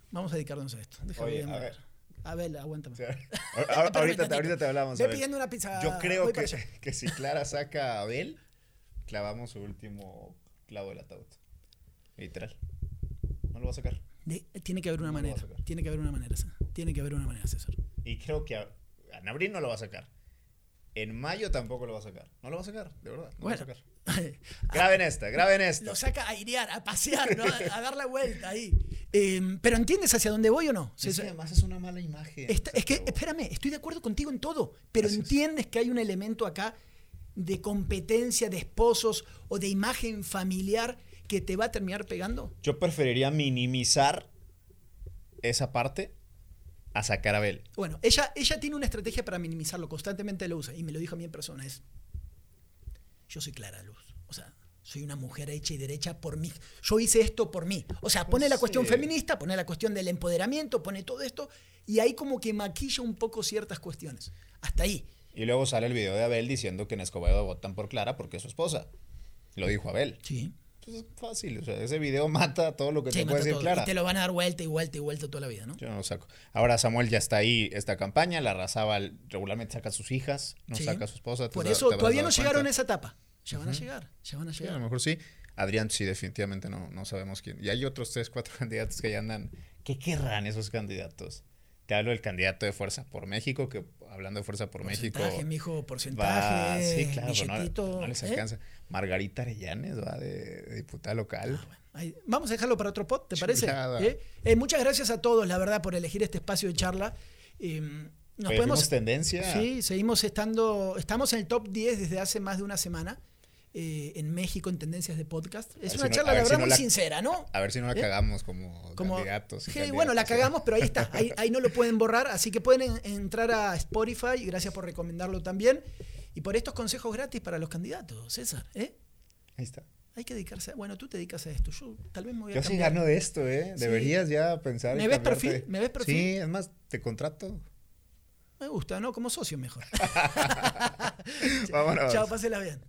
Speaker 1: Vamos a dedicarnos a esto. Déjame
Speaker 2: Oye, a ver.
Speaker 1: Abel, aguántame.
Speaker 2: O sea, a- a-
Speaker 1: Espérame
Speaker 2: ahorita, te- ahorita te hablamos.
Speaker 1: Ve pidiendo una pizza.
Speaker 2: Yo creo que, que si Clara saca a Abel, clavamos su último clavo del ataúd. Literal. No lo va a sacar.
Speaker 1: De- tiene que haber una
Speaker 2: No
Speaker 1: manera. Tiene que haber una manera. César. Tiene que haber una manera, César.
Speaker 2: Y creo que a, en abril no lo va a sacar. En mayo tampoco lo va a sacar. No lo va a sacar, de verdad. No
Speaker 1: Bueno.
Speaker 2: lo va a sacar. Graben esta, graben esta.
Speaker 1: Lo saca a airear, a pasear, ¿no? a, a dar la vuelta ahí. Eh, pero ¿entiendes hacia dónde voy o no?
Speaker 2: Es que además es una mala imagen.
Speaker 1: Está- es que, espérame, estoy de acuerdo contigo en todo, pero
Speaker 2: Gracias.
Speaker 1: entiendes que hay un elemento acá de competencia de esposos o de imagen familiar que te va a terminar pegando.
Speaker 2: Yo preferiría minimizar esa parte a sacar a Abel.
Speaker 1: Bueno, ella, ella tiene una estrategia para minimizarlo, constantemente lo usa, y me lo dijo a mí en persona, es, yo soy Clara Luz, o sea, soy una mujer hecha y derecha por mí, yo hice esto por mí, o sea, pone la cuestión
Speaker 2: sí.
Speaker 1: feminista, pone la cuestión del empoderamiento, pone todo esto, y ahí como que maquilla un poco ciertas cuestiones, hasta ahí.
Speaker 2: Y luego sale el video de Abel diciendo que en Escobedo votan por Clara porque es su esposa. Lo dijo Abel.
Speaker 1: Sí.
Speaker 2: Pues es fácil, o sea, ese video mata todo lo que
Speaker 1: Sí,
Speaker 2: te puede decir
Speaker 1: todo,
Speaker 2: Clara.
Speaker 1: Y te lo van a dar vuelta y vuelta y vuelta toda la vida, ¿no?
Speaker 2: Yo no lo saco. Ahora Samuel ya está ahí, esta campaña, la arrasaba, regularmente saca a sus hijas, no
Speaker 1: Sí.
Speaker 2: saca a su esposa.
Speaker 1: Por eso todavía no llegaron a esa etapa. Ya van a llegar, ya van a
Speaker 2: Sí, a lo
Speaker 1: llegar.
Speaker 2: mejor sí. Adrián, sí, definitivamente no, no sabemos quién. Y hay otros tres, cuatro candidatos que ya andan. ¿Qué querrán esos candidatos? Te hablo del candidato de Fuerza por México, que hablando de Fuerza por México.
Speaker 1: Porcentaje, mijo,
Speaker 2: va-
Speaker 1: porcentaje.
Speaker 2: sí, claro, no- les
Speaker 1: ¿eh?
Speaker 2: Margarita Arellanes, va, de, de diputada local.
Speaker 1: Ahí- Vamos a dejarlo para otro pod, ¿te parece? ¿Eh? Eh, muchas gracias a todos, la verdad, por elegir este espacio de charla. Eh, nos podemos.
Speaker 2: tendencia.
Speaker 1: Sí, seguimos estando. Estamos en el top 10 desde hace más de una semana. eh, en México en tendencias de podcast. Es una
Speaker 2: si no-
Speaker 1: charla, la
Speaker 2: si
Speaker 1: verdad,
Speaker 2: no
Speaker 1: muy
Speaker 2: la-
Speaker 1: sincera, ¿no?
Speaker 2: A ver si no la
Speaker 1: ¿Eh?
Speaker 2: cagamos como,
Speaker 1: Como,
Speaker 2: candidatos.
Speaker 1: Sí, bueno, la cagamos, pero ahí está. Ahí, ahí no lo pueden borrar. Así que pueden en- entrar a Spotify. Gracias por recomendarlo también. Y por estos consejos gratis para los candidatos, César. ¿eh?
Speaker 2: Ahí está.
Speaker 1: Hay que dedicarse a. Bueno, tú te dedicas a esto. Yo tal vez me voy a
Speaker 2: Yo sí gano de esto, ¿eh?
Speaker 1: Sí.
Speaker 2: Deberías ya pensar.
Speaker 1: ¿Me
Speaker 2: en
Speaker 1: ves
Speaker 2: cambiarte.
Speaker 1: perfil? ¿Me ves perfil?
Speaker 2: Sí, es más, te contrato.
Speaker 1: Me gusta, ¿no? Como socio mejor.
Speaker 2: Vámonos.
Speaker 1: Chao, pásela bien.